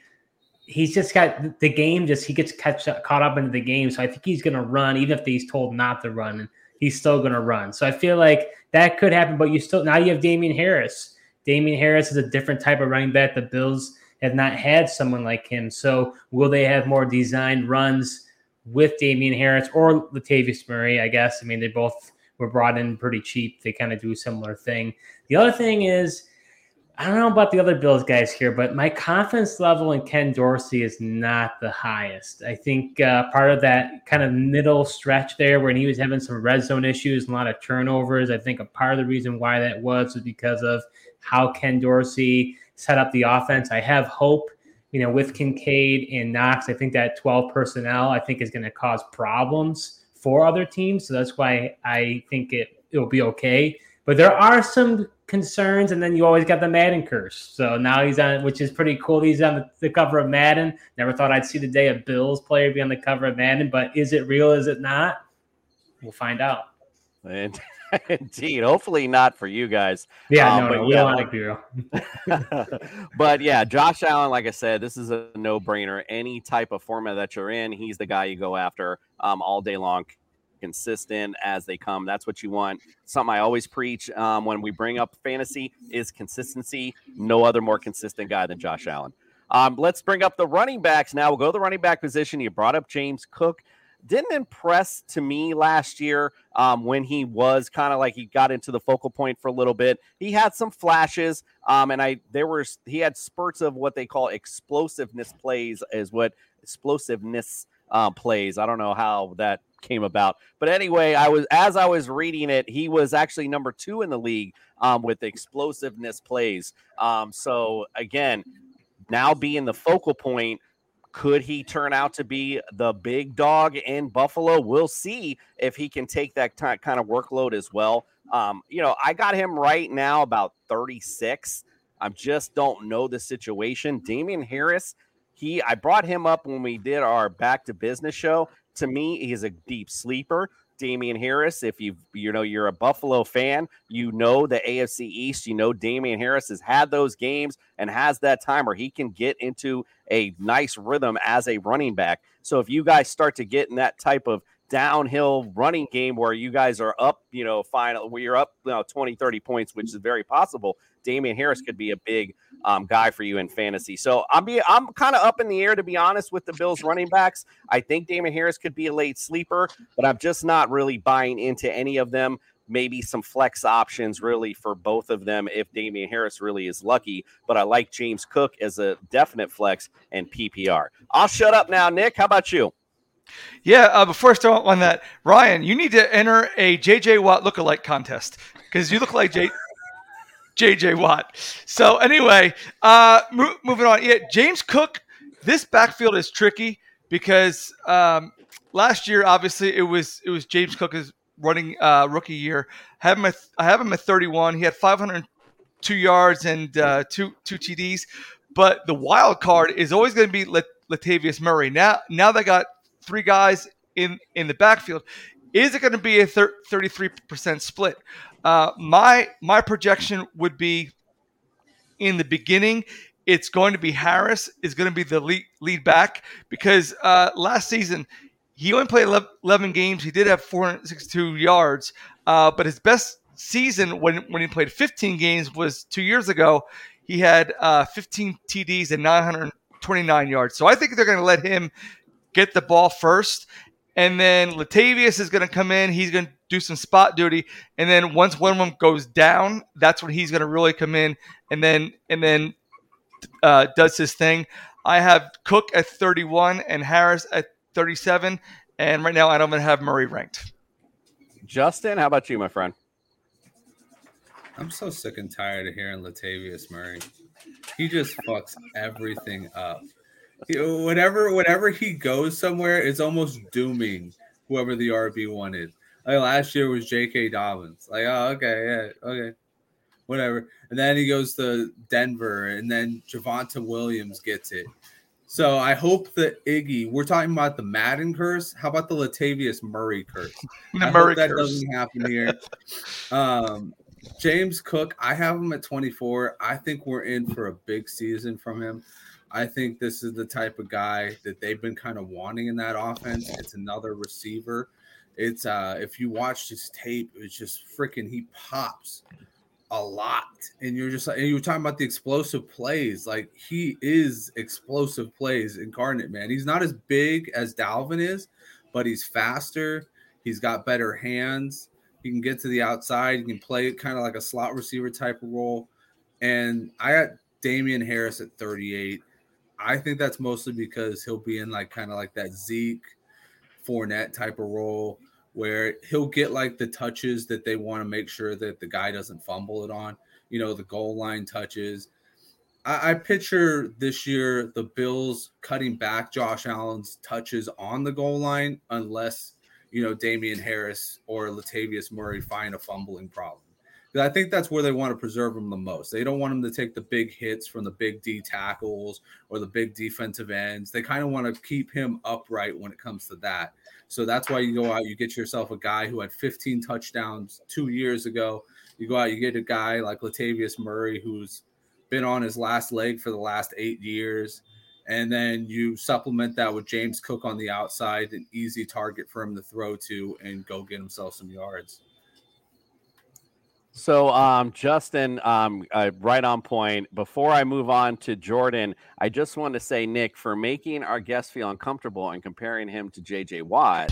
he's just got the game. Just he gets catch, caught up into the game, so I think he's going to run even if he's told not to run. He's still going to run. So I feel like that could happen. But you still now you have Damien Harris. Damien Harris is a different type of running back. The Bills have not had someone like him. So will they have more designed runs? With Damien Harris or Latavius Murray, I guess. I mean, they both were brought in pretty cheap. They kind of do a similar thing. The other thing is, I don't know about the other Bills guys here, but my confidence level in Ken Dorsey is not the highest. I think uh, part of that kind of middle stretch there when he was having some red zone issues and a lot of turnovers, I think a part of the reason why that was was because of how Ken Dorsey set up the offense. I have hope you know, with Kincaid and Knox, I think that 12 personnel, I think, is going to cause problems for other teams. So that's why I think it it'll be okay. But there are some concerns, and then you always got the Madden curse. So now he's on, which is pretty cool. He's on the, the cover of Madden. Never thought I'd see the day a Bills player be on the cover of Madden, but is it real? Is it not? We'll find out. And Indeed. Hopefully not for you guys. Yeah, um, no, no, we yeah, want to but yeah, Josh Allen, like I said, this is a no brainer. Any type of format that you're in, he's the guy you go after um, all day long. Consistent as they come. That's what you want. Something I always preach um, when we bring up fantasy is consistency. No other more consistent guy than Josh Allen. Um, let's bring up the running backs now. We'll go to the running back position. You brought up James Cook didn't impress to me last year um, when he was kind of like he got into the focal point for a little bit. He had some flashes, um, and I there were he had spurts of what they call explosiveness plays, is what explosiveness uh, plays. I don't know how that came about, but anyway, I was as I was reading it, he was actually number two in the league um, with explosiveness plays. Um, so again, now being the focal point could he turn out to be the big dog in Buffalo? We'll see if he can take that t- kind of workload as well. Um, you know, I got him right now about 36. I just don't know the situation. Damien Harris, he I brought him up when we did our back to business show. To me, he's a deep sleeper. Damien Harris. If you you know you're a Buffalo fan, you know the AFC East. You know Damien Harris has had those games and has that time where he can get into a nice rhythm as a running back. So if you guys start to get in that type of downhill running game where you guys are up, you know, final where you're up you know, 20, 30 points, which is very possible. Damien Harris could be a big um, guy for you in fantasy. So I'm be I'm kind of up in the air to be honest with the Bills running backs. I think Damien Harris could be a late sleeper, but I'm just not really buying into any of them. Maybe some flex options really for both of them if Damien Harris really is lucky. But I like James Cook as a definite flex and PPR. I'll shut up now, Nick. How about you? Yeah, uh, before I start on that, Ryan, you need to enter a JJ Watt lookalike contest because you look like J- JJ Watt. So anyway, uh, mo- moving on. Yeah, James Cook. This backfield is tricky because um, last year, obviously, it was it was James Cook's running uh, rookie year. I have him at, I have him at 31. He had 502 yards and uh, two two TDs. But the wild card is always going to be Lat- Latavius Murray. Now, now they got three guys in in the backfield. Is it going to be a thir- 33% split? Uh, my my projection would be in the beginning. It's going to be Harris is going to be the lead, lead back because uh, last season he only played 11 11 games. He did have 462 yards, uh, but his best season when when he played 15 games was two years ago. He had uh, 15 TDs and 929 yards. So I think they're going to let him get the ball first. And then Latavius is going to come in. He's going to do some spot duty. And then once one of them goes down, that's when he's going to really come in and then and then uh, does his thing. I have Cook at 31 and Harris at 37. And right now, I don't even have Murray ranked. Justin, how about you, my friend? I'm so sick and tired of hearing Latavius Murray. He just fucks everything up. He, whenever whenever he goes somewhere, it's almost dooming whoever the RB one is. Like last year was J.K. Dobbins. Like, oh, okay, yeah, okay, whatever. And then he goes to Denver, and then Javonte Williams gets it. So I hope that Iggy. We're talking about the Madden curse. How about the Latavius Murray curse? The I hope Murray that curse. doesn't happen here. Um, James Cook, I have him at 24. I think we're in for a big season from him. I think this is the type of guy that they've been kind of wanting in that offense. It's another receiver. It's uh if you watched his tape, it's just freaking he pops a lot. And you're just like and you were talking about the explosive plays. Like he is explosive plays incarnate, man. He's not as big as Dalvin is, but he's faster. He's got better hands. He can get to the outside. He can play kind of like a slot receiver type of role. And I got Damien Harris at 38. I think that's mostly because he'll be in like kind of like that Zeke Fournette type of role where he'll get like the touches that they want to make sure that the guy doesn't fumble it on, you know, the goal line touches. I, I picture this year the Bills cutting back Josh Allen's touches on the goal line unless you know Damien Harris or Latavius Murray find a fumbling problem. 'Cause I think that's where they want to preserve him the most. They don't want him to take the big hits from the big D tackles or the big defensive ends. They kind of want to keep him upright when it comes to that. So that's why you go out, you get yourself a guy who had 15 touchdowns two years ago. You go out, you get a guy like Latavius Murray who's been on his last leg for the last eight years. And then you supplement that with James Cook on the outside, an easy target for him to throw to and go get himself some yards. So, um, Justin, um, uh, right on point. Before I move on to Jordan, I just want to say, Nick, for making our guest feel uncomfortable and comparing him to JJ Watt.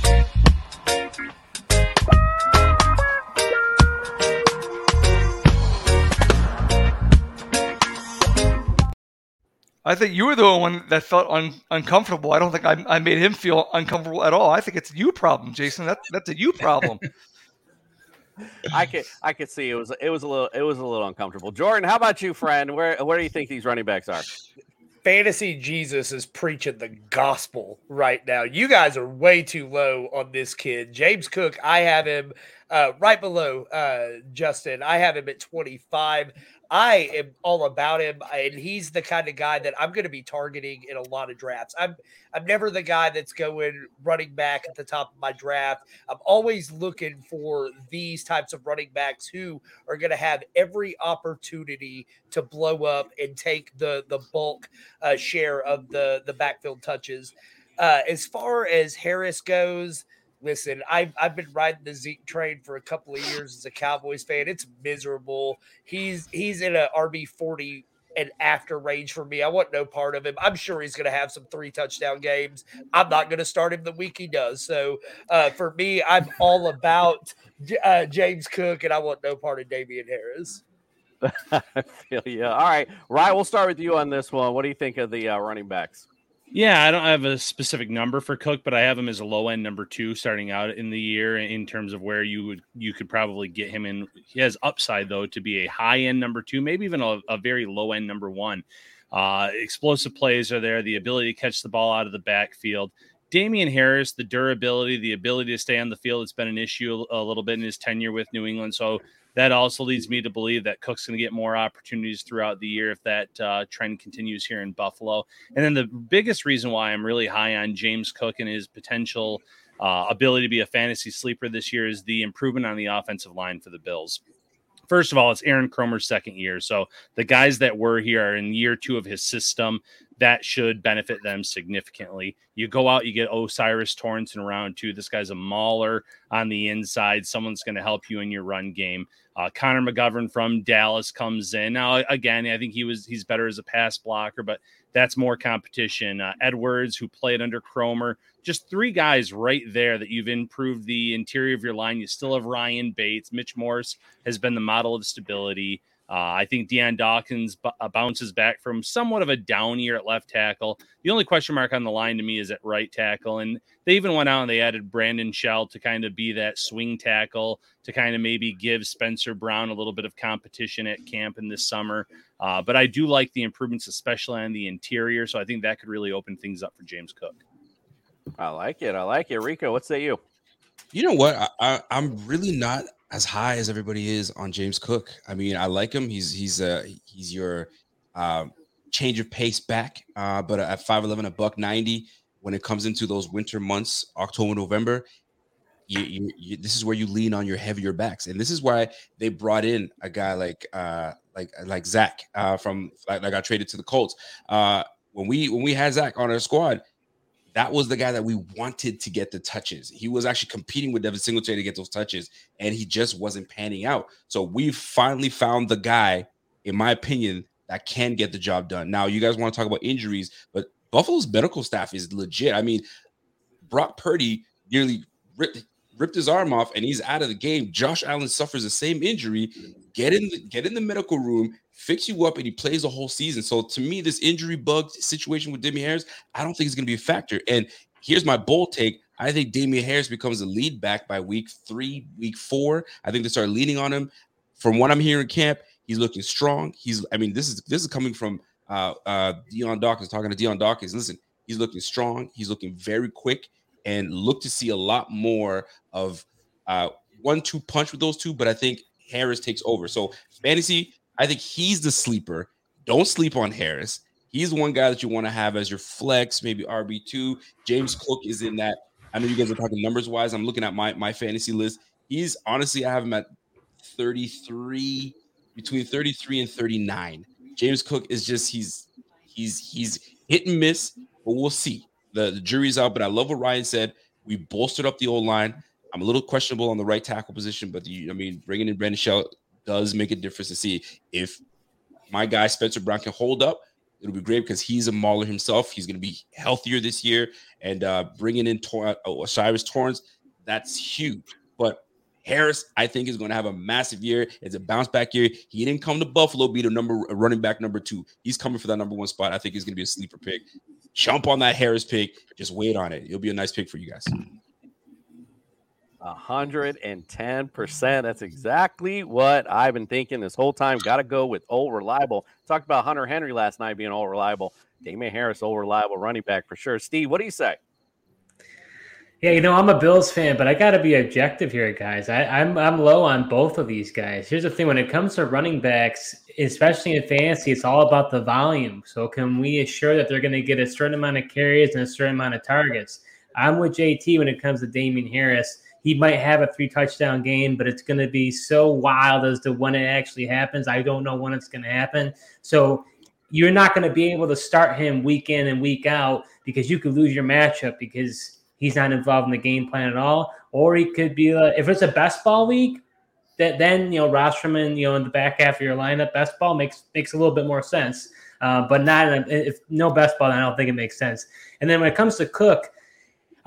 I think you were the one that felt un- uncomfortable. I don't think I, I made him feel uncomfortable at all. I think it's a you problem, Jason. That, that's a you problem. I could, I could see it was, it was a little, it was a little uncomfortable. Jordan, how about you, friend? Where, where do you think these running backs are? Fantasy Jesus is preaching the gospel right now. You guys are way too low on this kid. James Cook, I have him uh, right below uh, Justin. I have him at 25. I am all about him, and he's the kind of guy that I'm going to be targeting in a lot of drafts. I'm I'm never the guy that's going running back at the top of my draft. I'm always looking for these types of running backs who are going to have every opportunity to blow up and take the the bulk uh, share of the the backfield touches. Uh, as far as Harris goes, listen, I've I've been riding the Zeke train for a couple of years as a Cowboys fan. It's miserable. He's he's in a RB forty and after range for me. I want no part of him. I'm sure he's going to have some three touchdown games. I'm not going to start him the week he does. So uh, for me, I'm all about uh, James Cook, and I want no part of Damien Harris. I feel you. All right, Ryan, we'll start with you on this one. What do you think of the uh, running backs? Yeah, I don't have a specific number for Cook, but I have him as a low end number two starting out in the year in terms of where you would you could probably get him in. He has upside though to be a high end number two, maybe even a, a very low end number one. Uh, explosive plays are there, the ability to catch the ball out of the backfield. Damien Harris, the durability, the ability to stay on the field, it's been an issue a little bit in his tenure with New England. So that also leads me to believe that Cook's going to get more opportunities throughout the year if that uh, trend continues here in Buffalo. And then the biggest reason why I'm really high on James Cook and his potential uh, ability to be a fantasy sleeper this year is the improvement on the offensive line for the Bills. First of all, it's Aaron Kromer's second year. So the guys that were here are in year two of his system. That should benefit them significantly. You go out, you get O'Cyrus Torrence in round two. This guy's a mauler on the inside. Someone's going to help you in your run game. Uh, Connor McGovern from Dallas comes in. Now, again, I think he was he's better as a pass blocker, but that's more competition. Uh, Edwards, who played under Kromer, just three guys right there that you've improved the interior of your line. You still have Ryan Bates. Mitch Morse has been the model of stability. Uh, I think Dion Dawkins b- uh, bounces back from somewhat of a down year at left tackle. The only question mark on the line to me is at right tackle. And they even went out and they added Brandon Shell to kind of be that swing tackle to kind of maybe give Spencer Brown a little bit of competition at camp in this summer. Uh, but I do like the improvements, especially on the interior. So I think that could really open things up for James Cook. I like it. I like it. Rico, what say you? You know what? I, I, I'm really not as high as everybody is on James Cook. I mean, I like him. He's he's uh he's your uh, change of pace back, uh, but at five eleven, a buck ninety. When it comes into those winter months, October, November, you, you, you, this is where you lean on your heavier backs, and this is why they brought in a guy like uh like like Zach uh from like, like I traded to the Colts. Uh, when we when we had Zach on our squad, that was the guy that we wanted to get the touches. He was actually competing with Devin Singletary to get those touches, and he just wasn't panning out. So we finally found the guy, in my opinion, that can get the job done. Now, you guys want to talk about injuries, but Buffalo's medical staff is legit. I mean, Brock Purdy nearly ripped, ripped his arm off and he's out of the game. Josh Allen suffers the same injury. Get in the, get in the medical room, fix you up, and he plays the whole season. So to me, this injury bug situation with Damien Harris, I don't think it's going to be a factor. And here's my bold take. I think Damien Harris becomes a lead back by week three, week four. I think they start leaning on him. From what I'm hearing, camp, he's looking strong. He's, I mean, this is this is coming from uh uh Dion Dawkins talking to Dion Dawkins. Listen, he's looking strong. He's looking very quick, and look to see a lot more of uh one-two punch with those two. But I think Harris takes over. So fantasy, I think he's the sleeper. Don't sleep on Harris. He's one guy that you want to have as your flex, maybe RB two. James Cook is in that. I know you guys are talking numbers wise. I'm looking at my my fantasy list. He's honestly, I have him at 33, between 33 and 39. James Cook is just he's he's he's hit and miss, but we'll see. The, the jury's out. But I love what Ryan said. We bolstered up the old line. I'm a little questionable on the right tackle position, but the, I mean, bringing in Brandon Shell does make a difference to see if my guy Spencer Brown can hold up. It'll be great because he's a mauler himself. He's going to be healthier this year, and uh, bringing in Tor- uh, Cyrus Torrence, that's huge. But Harris, I think, is going to have a massive year. It's a bounce back year. He didn't come to Buffalo be the number running back number two. He's coming for that number one spot. I think he's going to be a sleeper pick. Jump on that Harris pick. Just wait on it. It'll be a nice pick for you guys. 110%. That's exactly what I've been thinking this whole time. Got to go with old reliable. Talked about Hunter Henry last night being old reliable. Damien Harris, old reliable running back for sure. Steve, what do you say? Yeah, you know, I'm a Bills fan, but I got to be objective here, guys. I, I'm I'm low on both of these guys. Here's the thing: when it comes to running backs, especially in fantasy, it's all about the volume. So, can we assure that they're going to get a certain amount of carries and a certain amount of targets? I'm with JT when it comes to Damien Harris. He might have a three touchdown game, but it's going to be so wild as to when it actually happens. I don't know when it's going to happen. So, you're not going to be able to start him week in and week out because you could lose your matchup because he's not involved in the game plan at all. Or he could be uh, if it's a best ball week, that then you know Rosterman, you know, in the back half of your lineup, best ball makes makes a little bit more sense. Uh, but not a, if no best ball, I don't think it makes sense. And then when it comes to Cook,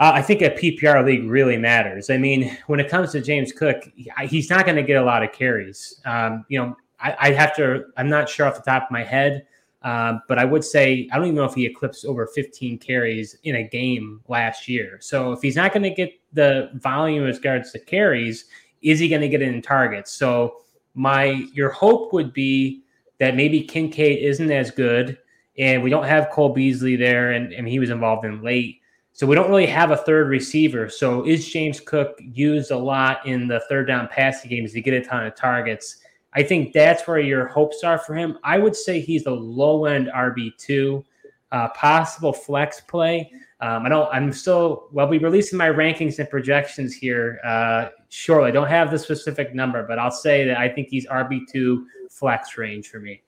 uh, I think a PPR league really matters. I mean, when it comes to James Cook, he's not going to get a lot of carries. Um, you know, I, I have to. I'm not sure off the top of my head Uh, but I would say I don't even know if he eclipsed over 15 carries in a game last year. So if he's not going to get the volume as regards to carries, is he going to get it in targets? So my your hope would be that maybe Kincaid isn't as good, and we don't have Cole Beasley there, and, and he was involved in late. So we don't really have a third receiver. So is James Cook used a lot in the third down passing games to get a ton of targets? I think that's where your hopes are for him. I would say he's a low end RB two, uh, possible flex play. Um, I don't. I'm still. Well, be releasing my rankings and projections here uh, shortly. I don't have the specific number, but I'll say that I think he's RB two flex range for me.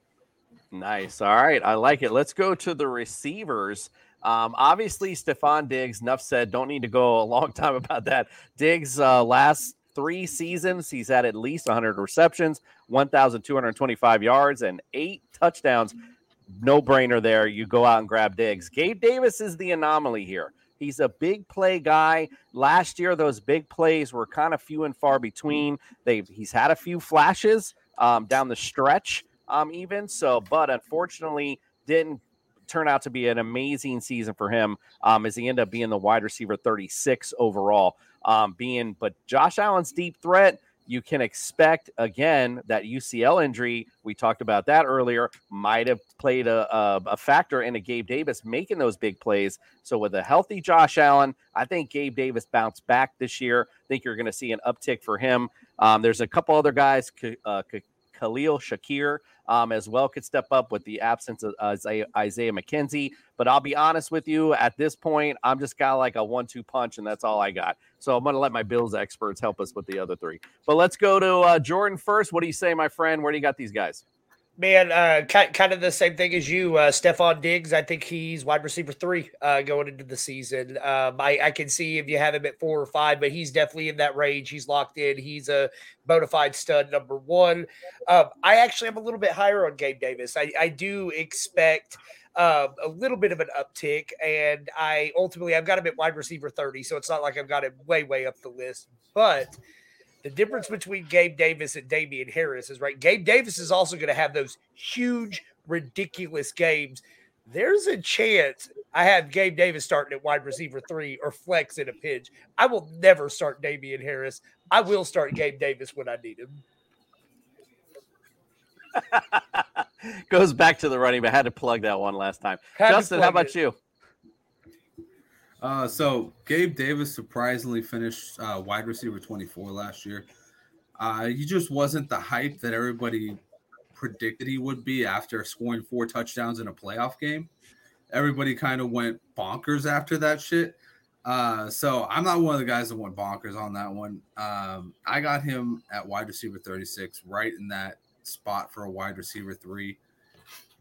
Nice. All right. I like it. Let's go to the receivers. Um, obviously, Stefon Diggs, enough said, don't need to go a long time about that. Diggs, uh, last three seasons, he's had at least 100 receptions, 1,225 yards, and eight touchdowns. No brainer there. You go out and grab Diggs. Gabe Davis is the anomaly here. He's a big play guy. Last year, those big plays were kind of few and far between. They he's had a few flashes um, down the stretch, um, even so, but unfortunately, didn't turn out to be an amazing season for him um, as he ended up being the wide receiver 36 overall. Um, being, but Josh Allen's deep threat, you can expect again that UCL injury. We talked about that earlier. Might have played a, a, a factor in a Gabe Davis making those big plays. So with a healthy Josh Allen, I think Gabe Davis bounced back this year. I think you're going to see an uptick for him. Um, there's a couple other guys, uh, Khalil Shakir um, as well could step up with the absence of uh, Isaiah, McKenzie. But I'll be honest with you, at this point, I'm just of like a one two punch, and that's all I got. So I'm going to let my Bills experts help us with the other three. But let's go to uh, Jordan first. What do you say, my friend? Where do you got these guys? Man, uh, kind of the same thing as you, uh, Stefon Diggs. I think he's wide receiver three uh, going into the season. Um, I, I can see if you have him at four or five, but he's definitely in that range. He's locked in. He's a bona fide stud number one. Um, I actually am a little bit higher on Gabe Davis. I, I do expect uh, a little bit of an uptick, and I ultimately I've got him at wide receiver thirty, so it's not like I've got him way way up the list, but the difference between Gabe Davis and Damien Harris is right. Gabe Davis is also going to have those huge, ridiculous games. There's a chance I have Gabe Davis starting at wide receiver three or flex in a pinch. I will never start Damien Harris. I will start Gabe Davis when I need him. Goes back to the running, but I had to plug that one last time. Had Justin, how about it. you? Uh, so Gabe Davis surprisingly finished uh, wide receiver 24 last year. Uh, he just wasn't the hype that everybody predicted he would be after scoring four touchdowns in a playoff game. Everybody kind of went bonkers after that shit. Uh, so I'm not one of the guys that went bonkers on that one. Um, I got him at wide receiver 36, right in that spot for a wide receiver three.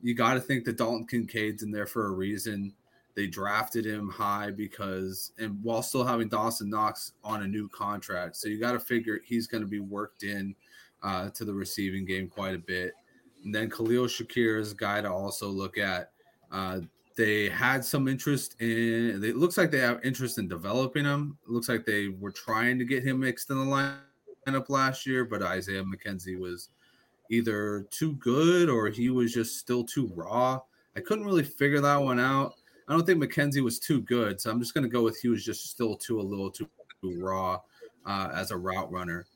You got to think that Dalton Kincaid's in there for a reason. They drafted him high because, and while still having Dawson Knox on a new contract, so you got to figure he's going to be worked in uh, to the receiving game quite a bit. And then Khalil Shakir is a guy to also look at. Uh, they had some interest in. It looks like they have interest in developing him. It looks like they were trying to get him mixed in the lineup last year, but Isaiah McKenzie was either too good or he was just still too raw. I couldn't really figure that one out. I don't think McKenzie was too good, so I'm just going to go with he was just still too a little too, too raw uh, as a route runner.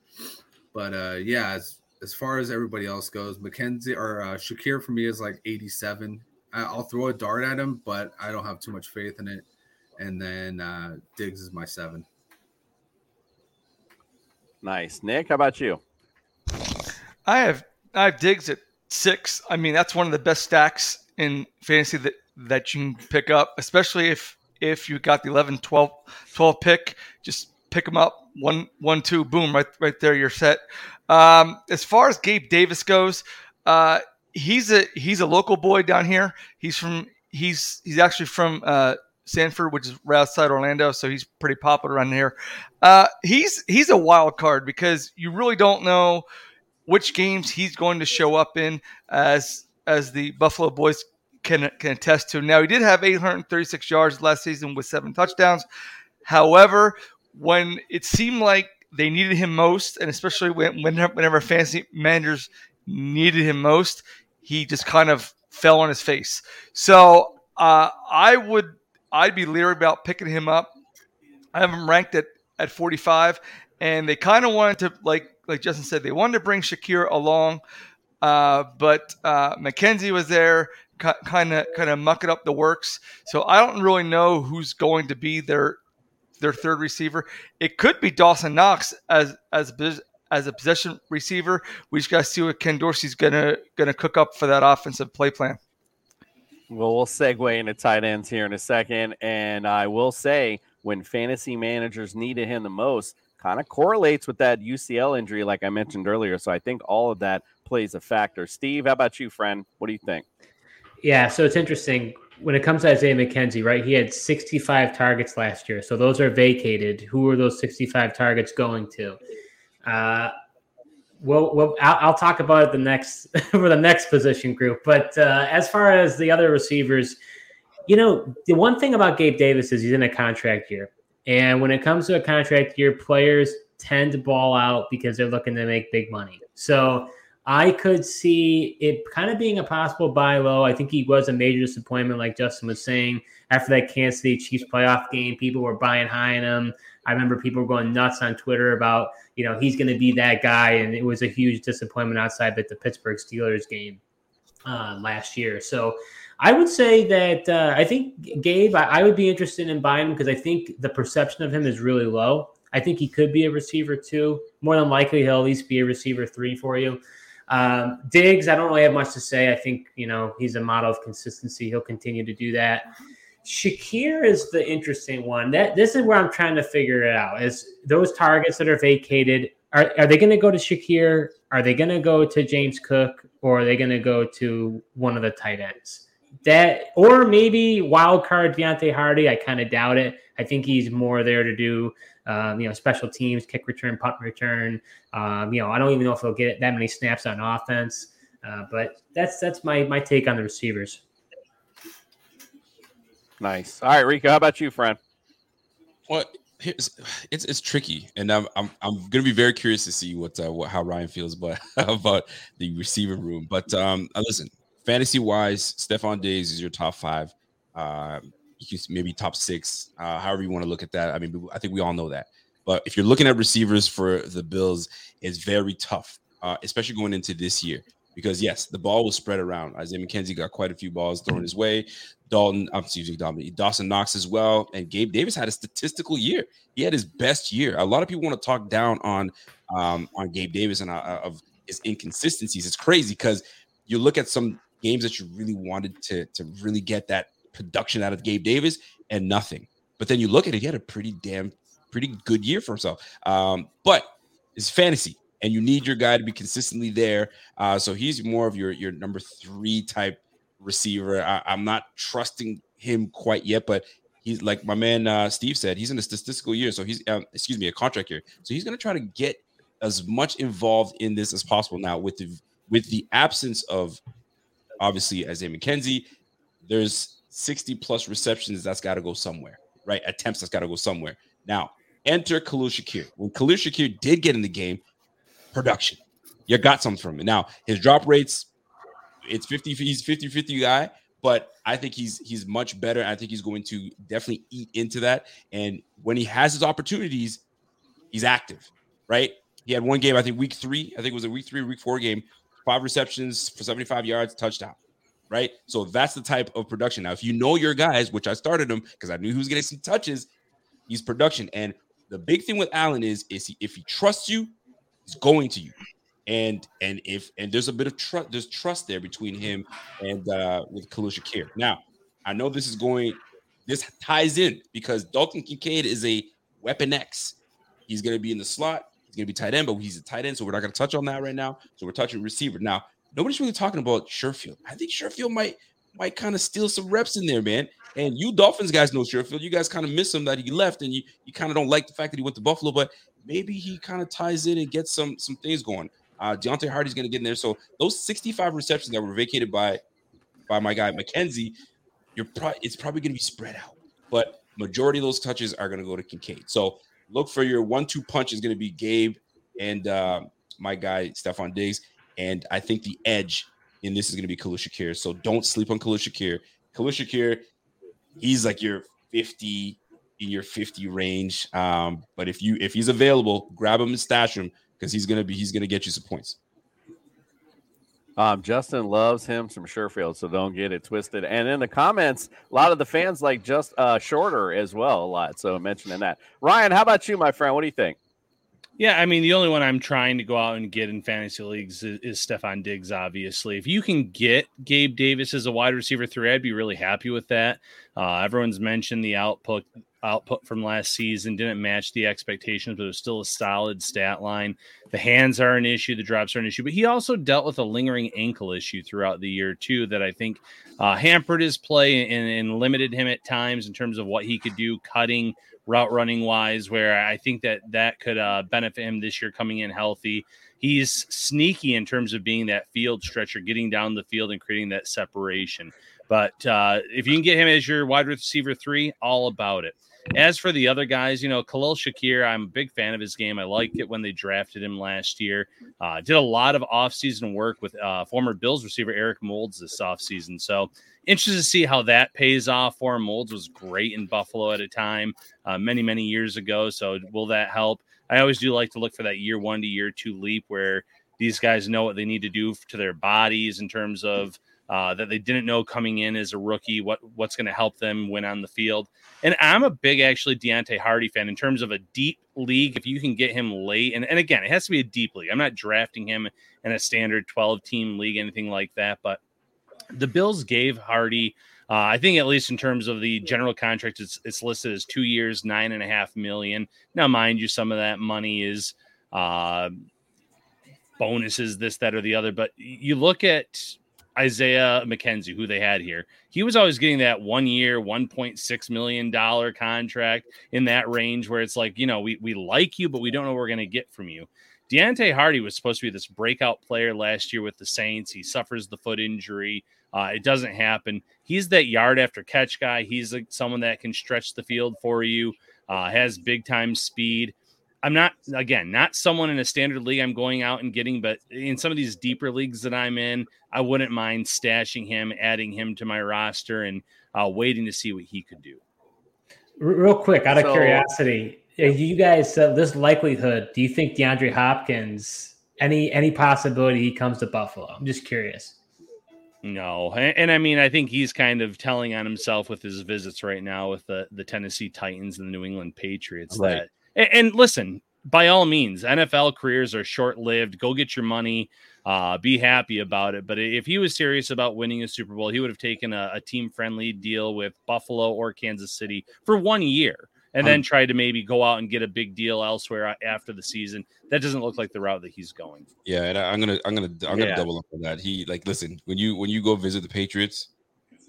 But uh, yeah, as as far as everybody else goes, McKenzie or uh, Shakir for me is like 87. I'll throw a dart at him, but I don't have too much faith in it. And then uh, Diggs is my seven. Nice, Nick. How about you? I have I have Diggs at six. I mean, that's one of the best stacks in fantasy that that you can pick up, especially if if you got the 11, 12, 12 pick. Just pick them up. One, one, two, boom, right, right there. You're set. Um, as far as Gabe Davis goes, uh, he's a he's a local boy down here. He's from he's he's actually from uh, Sanford, which is right outside Orlando, so he's pretty popular around here. Uh, he's he's a wild card because you really don't know which games he's going to show up in as as the Buffalo Boys can can attest to. Now he did have 836 yards last season with seven touchdowns. However, when it seemed like they needed him most, and especially when whenever, whenever fantasy managers needed him most, he just kind of fell on his face. So uh, I would I'd be leery about picking him up. I have him ranked at at 45, and they kind of wanted to like like Justin said they wanted to bring Shakir along, uh, but uh, McKenzie was there, kind of kind of mucking up the works. So I don't really know who's going to be their their third receiver. It could be Dawson Knox as as as a possession receiver. We just got to see what Ken Dorsey's gonna gonna cook up for that offensive play plan. Well, we'll segue into tight ends here in a second, and I will say when fantasy managers needed him the most, kind of correlates with that UCL injury, like I mentioned earlier. So I think all of that plays a factor. Steve, how about you, friend? What do you think? Yeah, so it's interesting when it comes to Isaiah McKenzie, right? He had 65 targets last year. So those are vacated. Who are those 65 targets going to? Uh, well, well I'll, I'll, talk about it the next for the next position group. But uh, as far as the other receivers, you know, the one thing about Gabe Davis is he's in a contract year, and when it comes to a contract year, players tend to ball out because they're looking to make big money. So I could see it kind of being a possible buy low. I think he was a major disappointment, like Justin was saying. After that Kansas City Chiefs playoff game, people were buying high on him. I remember people were going nuts on Twitter about, you know, he's going to be that guy. And it was a huge disappointment outside the Pittsburgh Steelers game uh, last year. So I would say that uh, I think Gabe, I, I would be interested in buying him because I think the perception of him is really low. I think he could be a receiver too. More than likely, he'll at least be a receiver three for you. Um, Diggs, I don't really have much to say. I think you know he's a model of consistency. He'll continue to do that. Shakir is the interesting one. That this is where I'm trying to figure it out. Is those targets that are vacated are are they going to go to Shakir? Are they going to go to James Cook, or are they going to go to one of the tight ends? That or maybe wild card Deonte Harty. I kind of doubt it. I think he's more there to do um, you know, special teams, kick return, punt return. Um, you know, I don't even know if he'll get that many snaps on offense. Uh, but that's that's my my take on the receivers. Nice. All right, Rico, how about you, friend? Well, it's it's, it's tricky, and I'm I'm I'm gonna be very curious to see what uh, what how Ryan feels about about the receiver room. But um, uh, listen, fantasy wise, Stefon Diggs is your top five. Uh, maybe top six, uh, however you want to look at that. I mean, I think we all know that. But if you're looking at receivers for the Bills, it's very tough, uh, especially going into this year. Because yes, the ball was spread around. Isaiah McKenzie got quite a few balls thrown his way. Dalton, I'm excuse me, Dawson Knox as well, and Gabe Davis had a statistical year. He had his best year. A lot of people want to talk down on um, on Gabe Davis and uh, of his inconsistencies. It's crazy because you look at some games that you really wanted to to really get that production out of Gabe Davis and nothing. But then you look at it, he had a pretty damn, pretty good year for himself. Um, but it's fantasy, and you need your guy to be consistently there. Uh, so he's more of your your number three type receiver. I, am not trusting him quite yet, but he's like my man uh, Steve said, he's in a statistical year, so he's um, excuse me, a contract year. So he's going to try to get as much involved in this as possible now with the with the absence of obviously Isaiah McKenzie. There's 60 plus receptions, that's got to go somewhere, right? Attempts, that's got to go somewhere. Now, enter Khalil Shakir. When Khalil Shakir did get in the game, production. You got something from it. Now, his drop rates, it's 50, he's 50 50 guy, but I think he's he's much better. I think he's going to definitely eat into that. And when he has his opportunities, he's active, right? He had one game, I think week three, I think it was a week three, week four game, five receptions for 75 yards, touchdown right? So that's the type of production. Now, if you know your guys, which I started him because I knew he was getting some touches, he's production. And the big thing with Allen is, is he, if he trusts you, he's going to you. And and if and there's a bit of trust, there's trust there between him and uh with Khalil Shakir. Now, I know this is going, this ties in because Dalton Kincaid is a weapon X. He's going to be in the slot. He's going to be tight end, but he's a tight end, so we're not going to touch on that right now. So we're touching receiver. Now, nobody's really talking about Sherfield. I think Sherfield might might kind of steal some reps in there, man. And you Dolphins guys know Sherfield. You guys kind of miss him that he left, and you you kind of don't like the fact that he went to Buffalo, but maybe he kind of ties in and gets some some things going. Uh Deonte Harty's gonna get in there. So those 65 receptions that were vacated by by my guy McKenzie, you're probably it's probably gonna be spread out, but majority of those touches are gonna go to Kincaid. So look for your one-two punch is gonna be Gabe and uh, my guy Stefon Diggs. And I think the edge in this is going to be Khalil Shakir. So don't sleep on Khalil Shakir. Khalil Shakir, he's like your 50 in your 50 range. Um, but if you if he's available, grab him and stash him because he's gonna be he's gonna get you some points. Um, Justin loves him some Sherfield, so don't get it twisted. And in the comments, a lot of the fans like just uh, shorter as well, a lot. So mentioning that. Ryan, how about you, my friend? What do you think? Yeah, I mean, the only one I'm trying to go out and get in fantasy leagues is, is Stefon Diggs, obviously. If you can get Gabe Davis as a wide receiver three, I'd be really happy with that. Uh, everyone's mentioned the output output from last season didn't match the expectations, but it was still a solid stat line. The hands are an issue, the drops are an issue, but he also dealt with a lingering ankle issue throughout the year, too, that I think uh, hampered his play and, and limited him at times in terms of what he could do cutting route running wise, where I think that that could uh, benefit him this year coming in healthy. He's sneaky in terms of being that field stretcher, getting down the field and creating that separation. But uh, if you can get him as your wide receiver three, all about it. As for the other guys, you know, Khalil Shakir, I'm a big fan of his game. I liked it when they drafted him last year. Uh, did a lot of offseason work with uh, former Bills receiver Eric Moulds this offseason. So interested to see how that pays off for him. Moulds was great in Buffalo at a time uh, many, many years ago. So will that help? I always do like to look for that year one to year two leap where these guys know what they need to do to their bodies in terms of uh, that they didn't know coming in as a rookie, what what's going to help them win on the field. And I'm a big actually Deonte Harty fan in terms of a deep league. If you can get him late, and, and again, it has to be a deep league. I'm not drafting him in a standard 12 team league, anything like that. But the Bills gave Harty, Uh, I think at least in terms of the general contract, it's it's listed as two years, nine and a half million. Now, mind you, some of that money is uh, bonuses, this, that, or the other. But you look at Isaiah McKenzie, who they had here, he was always getting that one year, $1.6 million contract in that range where it's like, you know, we, we like you, but we don't know what we're going to get from you. Deonte Harty was supposed to be this breakout player last year with the Saints. He suffers the foot injury. Uh, it doesn't happen. He's that yard after catch guy. He's like someone that can stretch the field for you, uh, has big time speed. I'm not again not someone in a standard league I'm going out and getting, but in some of these deeper leagues that I'm in, I wouldn't mind stashing him, adding him to my roster, and uh, waiting to see what he could do. Real quick, out of so, curiosity, you guys, uh, this likelihood, do you think DeAndre Hopkins any any possibility he comes to Buffalo? I'm just curious. No, and, and, I mean, I think he's kind of telling on himself with his visits right now with the the Tennessee Titans and the New England Patriots right. that and, and listen, by all means, NFL careers are short lived. Go get your money, uh, be happy about it. But if he was serious about winning a Super Bowl, he would have taken a, a team friendly deal with Buffalo or Kansas City for one year and then tried to maybe go out and get a big deal elsewhere after the season. That doesn't look like the route that he's going. Yeah, and I'm gonna I'm gonna I'm gonna yeah. double up on that. He like listen when you when you go visit the Patriots,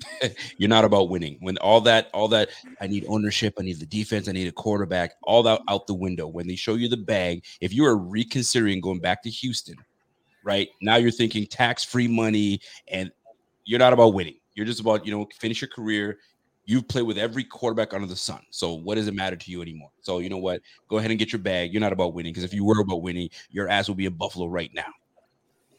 you're not about winning. When all that, all that, I need ownership, I need the defense, I need a quarterback, all that out the window. When they show you the bag, if you are reconsidering going back to Houston, right now you're thinking tax free money, and you're not about winning. You're just about you know finish your career. You've played with every quarterback under the sun. So what does it matter to you anymore? So you know what? Go ahead and get your bag. You're not about winning because if you were about winning, your ass will be in Buffalo right now.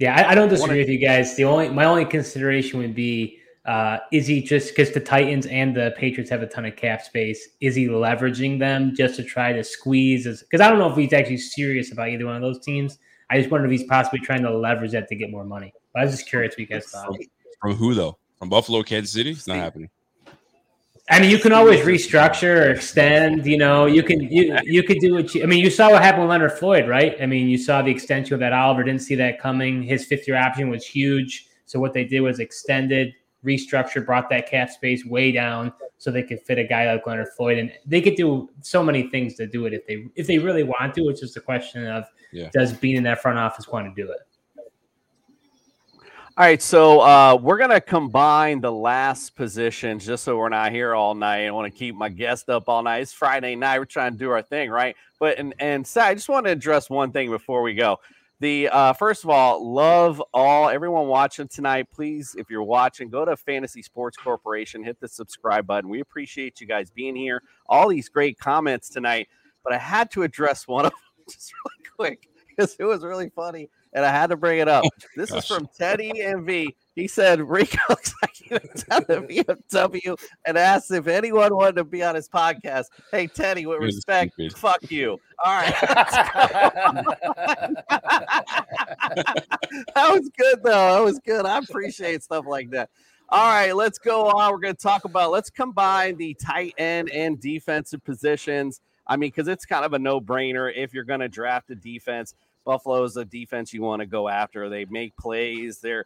Yeah, I, I don't disagree with you guys. The only my only consideration would be uh, is he just because the Titans and the Patriots have a ton of cap space? Is he leveraging them just to try to squeeze? Because I don't know if he's actually serious about either one of those teams. I just wonder if he's possibly trying to leverage that to get more money. But I was just curious what you guys thought. From who though? From Buffalo, Kansas City? It's not happening. I mean, you can always restructure or extend. You know, you can you you could do what you. I mean, you saw what happened with Leonard Floyd, right? I mean, you saw the extension of that Oliver. Didn't see that coming. His fifth year option was huge. So what they did was extended restructured, brought that cap space way down so they could fit a guy like Leonard Floyd, and they could do so many things to do it if they if they really want to. It's just a question of yeah. does being in that front office want to do it. All right, so uh, we're gonna combine the last positions just so we're not here all night. I want to keep my guest up all night. It's Friday night. We're trying to do our thing, right? But and and Sal, I just want to address one thing before we go. The uh, first of all, love all everyone watching tonight. Please, if you're watching, go to Fantasy Sports Corporation, hit the subscribe button. We appreciate you guys being here. All these great comments tonight, but I had to address one of them just really quick. because it was really funny and I had to bring it up. This is from Teddy MV. He said Rico looks like he was at the BMW and asked if anyone wanted to be on his podcast. Hey Teddy, with You're respect, stupid. fuck you. All right. that was good though. That was good. I appreciate stuff like that. All right, let's go on. We're going to talk about let's combine the tight end and defensive positions. I mean, because it's kind of a no-brainer if you're going to draft a defense. Buffalo's a defense you want to go after. They make plays. They're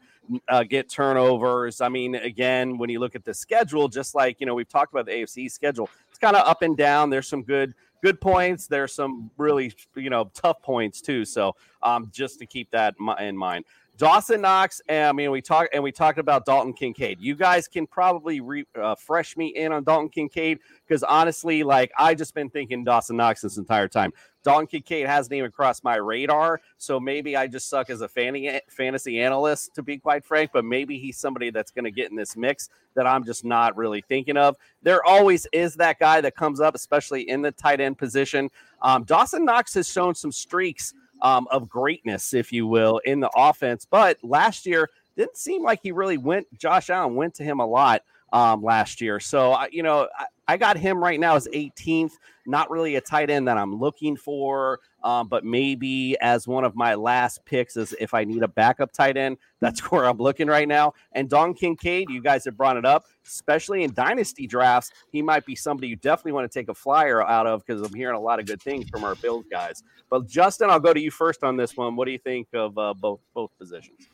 uh, get turnovers. I mean, again, when you look at the schedule, just like you know, we've talked about the AFC schedule, it's kind of up and down. There's some good good points. There's some really you know tough points too. So um, just to keep that in mind. Dawson Knox. and, I mean, we talked and we talked about Dalton Kincaid. You guys can probably re, uh, me in on Dalton Kincaid because honestly, like I just been thinking Dawson Knox this entire time. Dalton Kincaid hasn't even crossed my radar, so maybe I just suck as a fanny, fantasy analyst, to be quite frank. But maybe he's somebody that's going to get in this mix that I'm just not really thinking of. There always is that guy that comes up, especially in the tight end position. Um, Dawson Knox has shown some streaks um, of greatness, if you will, in the offense. But last year didn't seem like he really went. Josh Allen went to him a lot um, last year. So you know, I, I got him right now as 18th. Not really a tight end that I'm looking for, um, but maybe as one of my last picks is if I need a backup tight end. That's where I'm looking right now. And Don Kincaid, you guys have brought it up, especially in dynasty drafts. He might be somebody you definitely want to take a flyer out of because I'm hearing a lot of good things from our Bills guys. But Justin, I'll go to you first on this one. What do you think of uh, both both positions?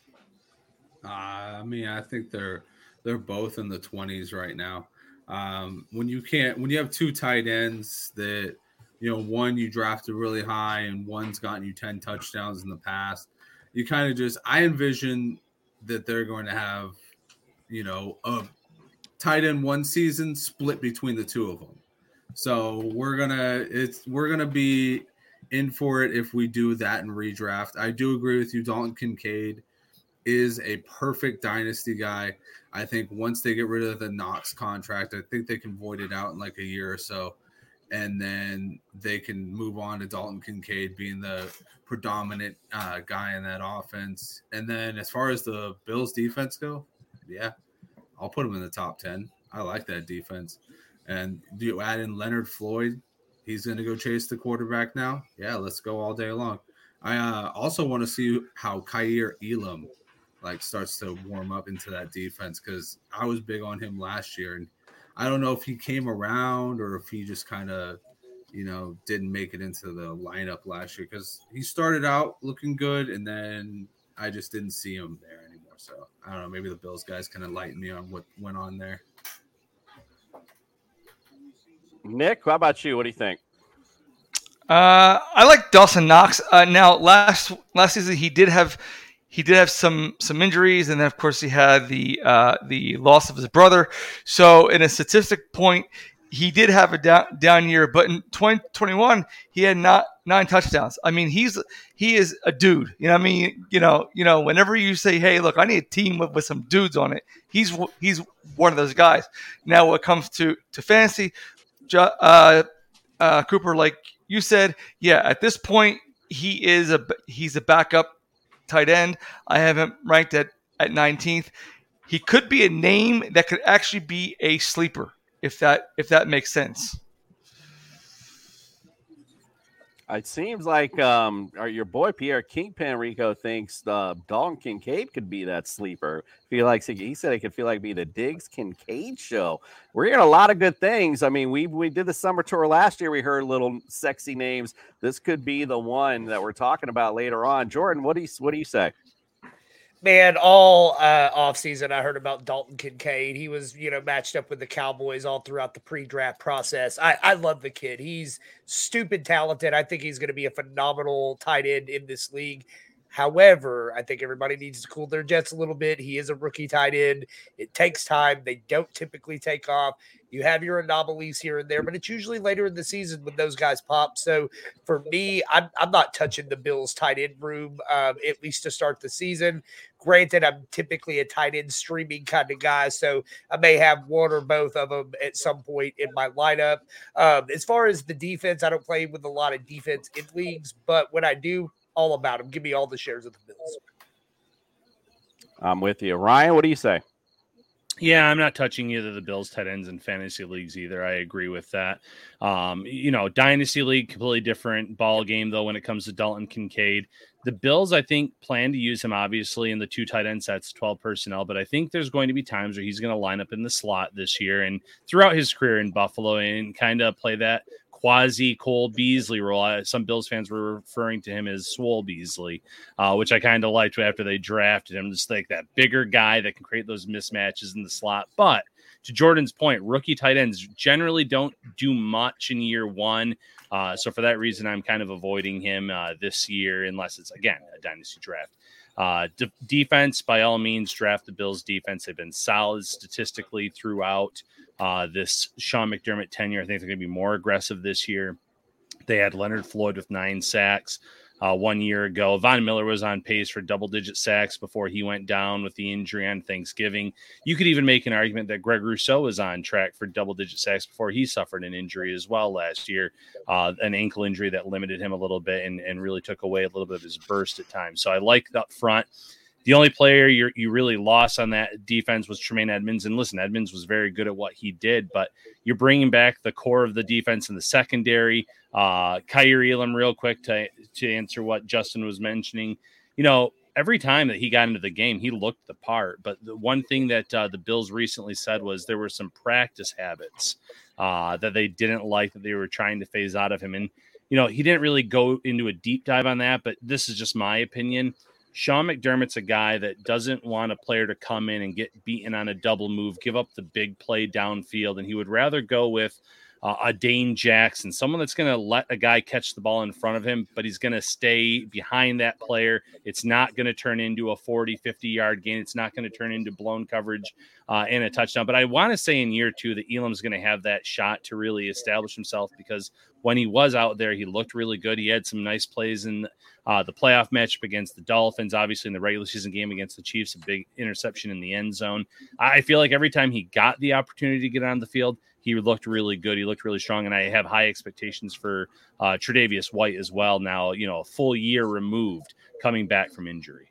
Uh, I mean, I think they're they're both in the twenties right now. Um, when you can't, when you have two tight ends that you know, one you drafted really high and one's gotten you ten touchdowns in the past, you kind of just I envision that they're going to have, you know, a tight end one season split between the two of them. So we're gonna it's we're gonna be in for it if we do that and redraft. I do agree with you, Dalton Kincaid is a perfect dynasty guy. I think once they get rid of the Knox contract, I think they can void it out in like a year or so. And then they can move on to Dalton Kincaid being the predominant uh, guy in that offense. And then as far as the Bills defense go, yeah, I'll put them in the top 10. I like that defense. And you add in Leonard Floyd? He's going to go chase the quarterback now. Yeah, let's go all day long. I uh, also want to see how Kaiir Elam like starts to warm up into that defense because I was big on him last year, and I don't know if he came around or if he just kind of, you know, didn't make it into the lineup last year because he started out looking good, and then I just didn't see him there anymore. So I don't know. Maybe the Bills guys can enlighten me on what went on there. Nick, how about you? What do you think? Uh, I like Dawson Knox. Uh, now, last last season he did have he did have some some injuries, and then of course he had the uh, the loss of his brother. So, in a statistic point, he did have a down, down year. But in 2021, he had not nine touchdowns. I mean, he's he is a dude. You know, what I mean, you know, you know, whenever you say, "Hey, look, I need a team with, with some dudes on it," he's he's one of those guys. Now, when it comes to to fantasy, uh, uh, Cooper, like you said, yeah, at this point he is a he's a backup tight end. I have him ranked at at 19th. He could be a name that could actually be a sleeper if that if that makes sense. It seems like um, our, your boy Pierre Kingpin Rico thinks uh, Dalton Kincaid could be that sleeper. Feel like he said it could feel like be the Diggs Kincaid show. We're hearing a lot of good things. I mean, we we did the summer tour last year. We heard little sexy names. This could be the one that we're talking about later on. Jordan, what do you what do you say? Man, all uh, offseason, I heard about Dalton Kincaid. He was, you know, matched up with the Cowboys all throughout the pre draft process. I, I love the kid. He's stupid talented. I think he's going to be a phenomenal tight end in this league. However, I think everybody needs to cool their jets a little bit. He is a rookie tight end. It takes time. They don't typically take off. You have your anomalies here and there, but it's usually later in the season when those guys pop. So for me, I'm, I'm not touching the Bills tight end room, um, at least to start the season. Granted, I'm typically a tight end streaming kind of guy, so I may have one or both of them at some point in my lineup. Um, as far as the defense, I don't play with a lot of defense in leagues, but when I do all about them. Give me all the shares of the Bills. I'm with you. Ryan, what do you say? Yeah, I'm not touching either the Bills tight ends in fantasy leagues either. I agree with that. Um, you know, dynasty league completely different ball game though when it comes to Dalton Kincaid. The Bills, I think, plan to use him obviously in the two tight end sets, 12 personnel, but I think there's going to be times where he's going to line up in the slot this year and throughout his career in Buffalo and kind of play that quasi Cole Beasley role. Some Bills fans were referring to him as Swole Beasley, uh, which I kind of liked after they drafted him. Just like that bigger guy that can create those mismatches in the slot. But to Jordan's point, rookie tight ends generally don't do much in year one. Uh, so for that reason, I'm kind of avoiding him uh, this year, unless it's again a dynasty draft. Uh, de- defense, by all means, draft the Bills' defense. They've been solid statistically throughout uh, this Sean McDermott tenure. I think they're going to be more aggressive this year. They had Leonard Floyd with nine sacks uh, one year ago. Von Miller was on pace for double digit sacks before he went down with the injury on Thanksgiving. You could even make an argument that Greg Rousseau was on track for double digit sacks before he suffered an injury as well last year, uh, an ankle injury that limited him a little bit and, and really took away a little bit of his burst at times. So I like up front. The only player you you really lost on that defense was Tremaine Edmunds. And listen, Edmunds was very good at what he did, but you're bringing back the core of the defense in the secondary. Uh, Kaiir Elam, real quick to to answer what Justin was mentioning. You know, every time that he got into the game, he looked the part. But the one thing that uh, the Bills recently said was there were some practice habits uh, that they didn't like that they were trying to phase out of him. And you know, he didn't really go into a deep dive on that, but this is just my opinion. Sean McDermott's a guy that doesn't want a player to come in and get beaten on a double move, give up the big play downfield, and he would rather go with uh, a Dane Jackson, someone that's going to let a guy catch the ball in front of him, but he's going to stay behind that player. It's not going to turn into a 40, 50 yard gain. It's not going to turn into blown coverage uh, and a touchdown. But I want to say in year two that Elam's going to have that shot to really establish himself because when he was out there, he looked really good. He had some nice plays in uh, the playoff matchup against the Dolphins, obviously in the regular season game against the Chiefs, a big interception in the end zone. I feel like every time he got the opportunity to get on the field, he looked really good. He looked really strong, and I have high expectations for uh, Tre'Davious White as well. Now, you know, a full year removed, coming back from injury.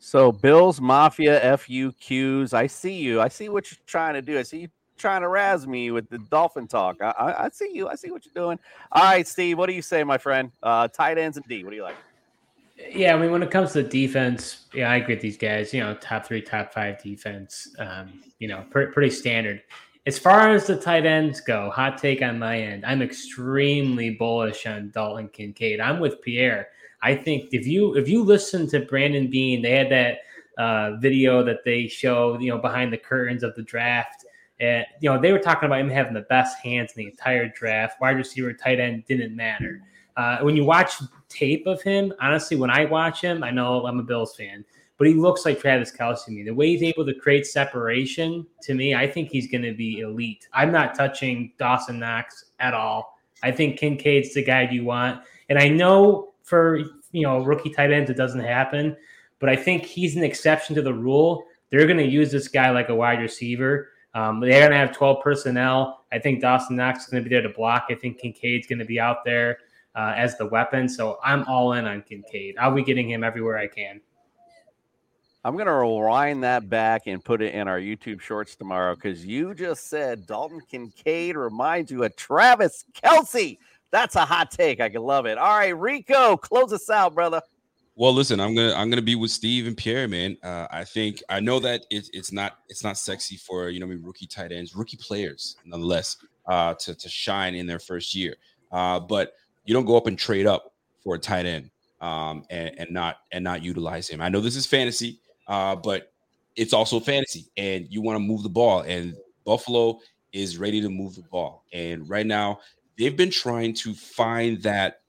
So, Bills Mafia FUQs. I see you. I see what you're trying to do. I see you trying to razz me with the Dolphin talk. I, I, I see you. I see what you're doing. All right, Steve. What do you say, my friend? Uh, tight ends and D. What do you like? Yeah, I mean, when it comes to defense, yeah, I agree with these guys. You know, top three, top five defense. Um, you know, pretty, pretty standard. As far as the tight ends go, hot take on my end, I'm extremely bullish on Dalton Kincaid. I'm with Pierre. I think if you if you listen to Brandon Beane, they had that uh, video that they show, you know, behind the curtains of the draft. And you know, they were talking about him having the best hands in the entire draft. Wide receiver, tight end didn't matter. Uh, when you watch tape of him, honestly, when I watch him, I know I'm a Bills fan but he looks like Travis Kelce to me. The way he's able to create separation to me, I think he's going to be elite. I'm not touching Dawson Knox at all. I think Kincaid's the guy you want. And I know for you know rookie tight ends it doesn't happen, but I think he's an exception to the rule. They're going to use this guy like a wide receiver. Um, they're going to have 12 personnel. I think Dawson Knox is going to be there to block. I think Kincaid's going to be out there uh, as the weapon. So I'm all in on Kincaid. I'll be getting him everywhere I can. I'm gonna rewind that back and put it in our YouTube shorts tomorrow because you just said Dalton Kincaid reminds you of Travis Kelce. That's a hot take. I can love it. All right, Rico, close us out, brother. Well, listen, I'm gonna I'm gonna be with Steve and Pierre, man. Uh, I think I know that it, it's not it's not sexy for you know I mean, rookie tight ends, rookie players, nonetheless, uh, to to shine in their first year. Uh, but you don't go up and trade up for a tight end um, and, and not and not utilize him. I know this is fantasy uh, but it's also fantasy, and you want to move the ball. And Buffalo is ready to move the ball. And right now, they've been trying to find that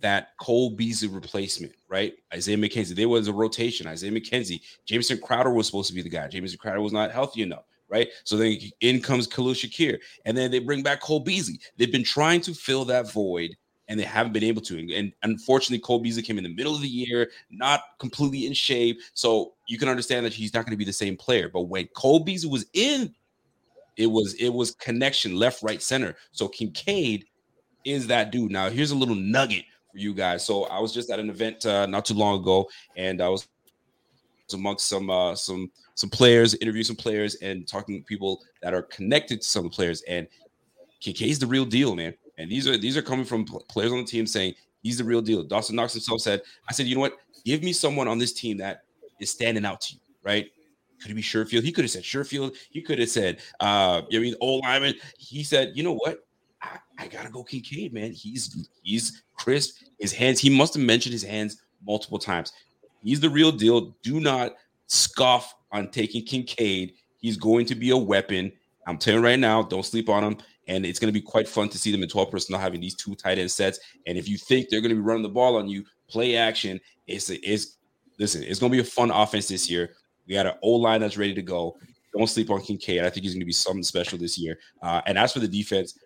that Cole Beasley replacement, right? Isaiah McKenzie. There was a rotation. Isaiah McKenzie, Jamison Crowder was supposed to be the guy. Jamison Crowder was not healthy enough, right? So then in comes Khalil Shakir, and then they bring back Cole Beasley. They've been trying to fill that void and they haven't been able to. And unfortunately, Cole Beasley came in the middle of the year, not completely in shape. So you can understand that he's not going to be the same player. But when Cole Beasley was in, it was it was connection left, right, center. So Kincaid is that dude. Now here's a little nugget for you guys. So I was just at an event uh, not too long ago, and I was amongst some uh, some some players, interview some players, and talking to people that are connected to some players. And Kincaid's the real deal, man. And these are these are coming from players on the team saying he's the real deal. Dawson Knox himself said, "I said, you know what? Give me someone on this team that is standing out to you, right? Could it be Sherfield? He could have said Sherfield. He could have said, uh, I mean, old lineman. He said, you know what? I, I gotta go Kincaid, man. He's he's crisp. His hands. He must have mentioned his hands multiple times. He's the real deal. Do not scoff on taking Kincaid. He's going to be a weapon. I'm telling you right now, don't sleep on him. And it's going to be quite fun to see them in 12 personnel having these two tight end sets. And if you think they're going to be running the ball on you, play action. It's it's listen, it's going to be a fun offense this year. We got an O line that's ready to go. Don't sleep on Kincaid. I think he's going to be something special this year. Uh, and as for the defense,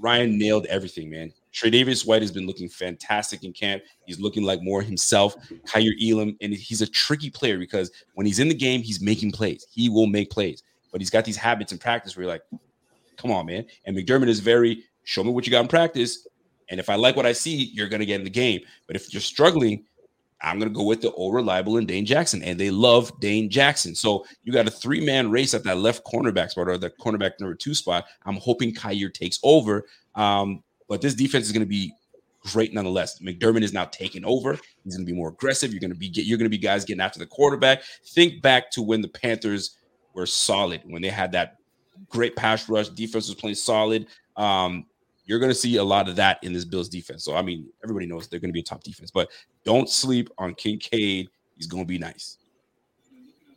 Ryan nailed everything, man. Tre'Davious White has been looking fantastic in camp. He's looking like more himself. Kaiir Elam, and he's a tricky player because when he's in the game, he's making plays. He will make plays, but he's got these habits in practice where you're like, come on, man. And McDermott is very show me what you got in practice. And if I like what I see, you're going to get in the game. But if you're struggling, I'm going to go with the old reliable and Dane Jackson. And they love Dane Jackson. So you got a three man race at that left cornerback spot or the cornerback number two spot. I'm hoping Kaiir takes over. Um, but this defense is going to be great nonetheless. McDermott is now taking over. He's going to be more aggressive. You're going to be get, you're going to be guys getting after the quarterback. Think back to when the Panthers were solid, when they had that great pass rush, defense was playing solid. Um, you're going to see a lot of that in this Bills defense. So I mean, everybody knows they're going to be a top defense, but don't sleep on Kincaid. He's going to be nice.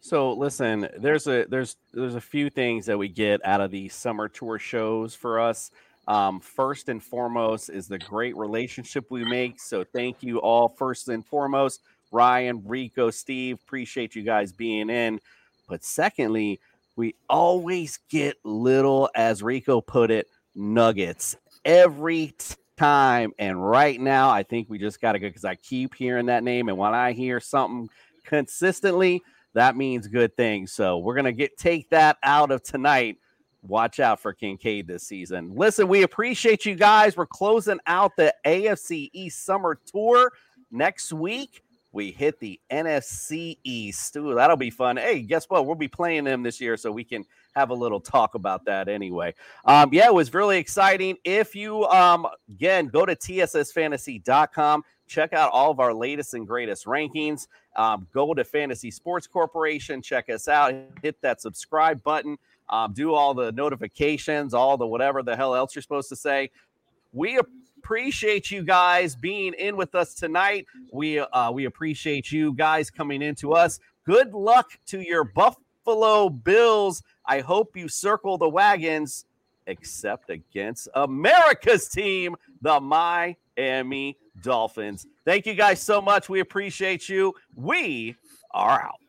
So listen, there's a there's there's a few things that we get out of these summer tour shows for us. Um, first and foremost is the great relationship we make. So thank you all. First and foremost, Ryan, Rico, Steve, appreciate you guys being in. But secondly, we always get little, as Rico put it, nuggets every time. And right now, I think we just got to go because I keep hearing that name. And when I hear something consistently, that means good things. So we're gonna get take that out of tonight. Watch out for Kincaid this season. Listen, we appreciate you guys. We're closing out the AFC East Summer Tour next week. We hit the NFC East. Ooh, that'll be fun. Hey, guess what? We'll be playing them this year, so we can have a little talk about that anyway. Um, yeah, it was really exciting. If you um again go to tssfantasy.com, check out all of our latest and greatest rankings. Um, go to Fantasy Sports Corporation, check us out, hit that subscribe button, um, do all the notifications, all the whatever the hell else you're supposed to say. We appreciate you guys being in with us tonight. We uh, we appreciate you guys coming into us. Good luck to your Buffalo Bills. I hope you circle the wagons, except against America's team, the Miami Dolphins. Thank you guys so much. We appreciate you. We are out.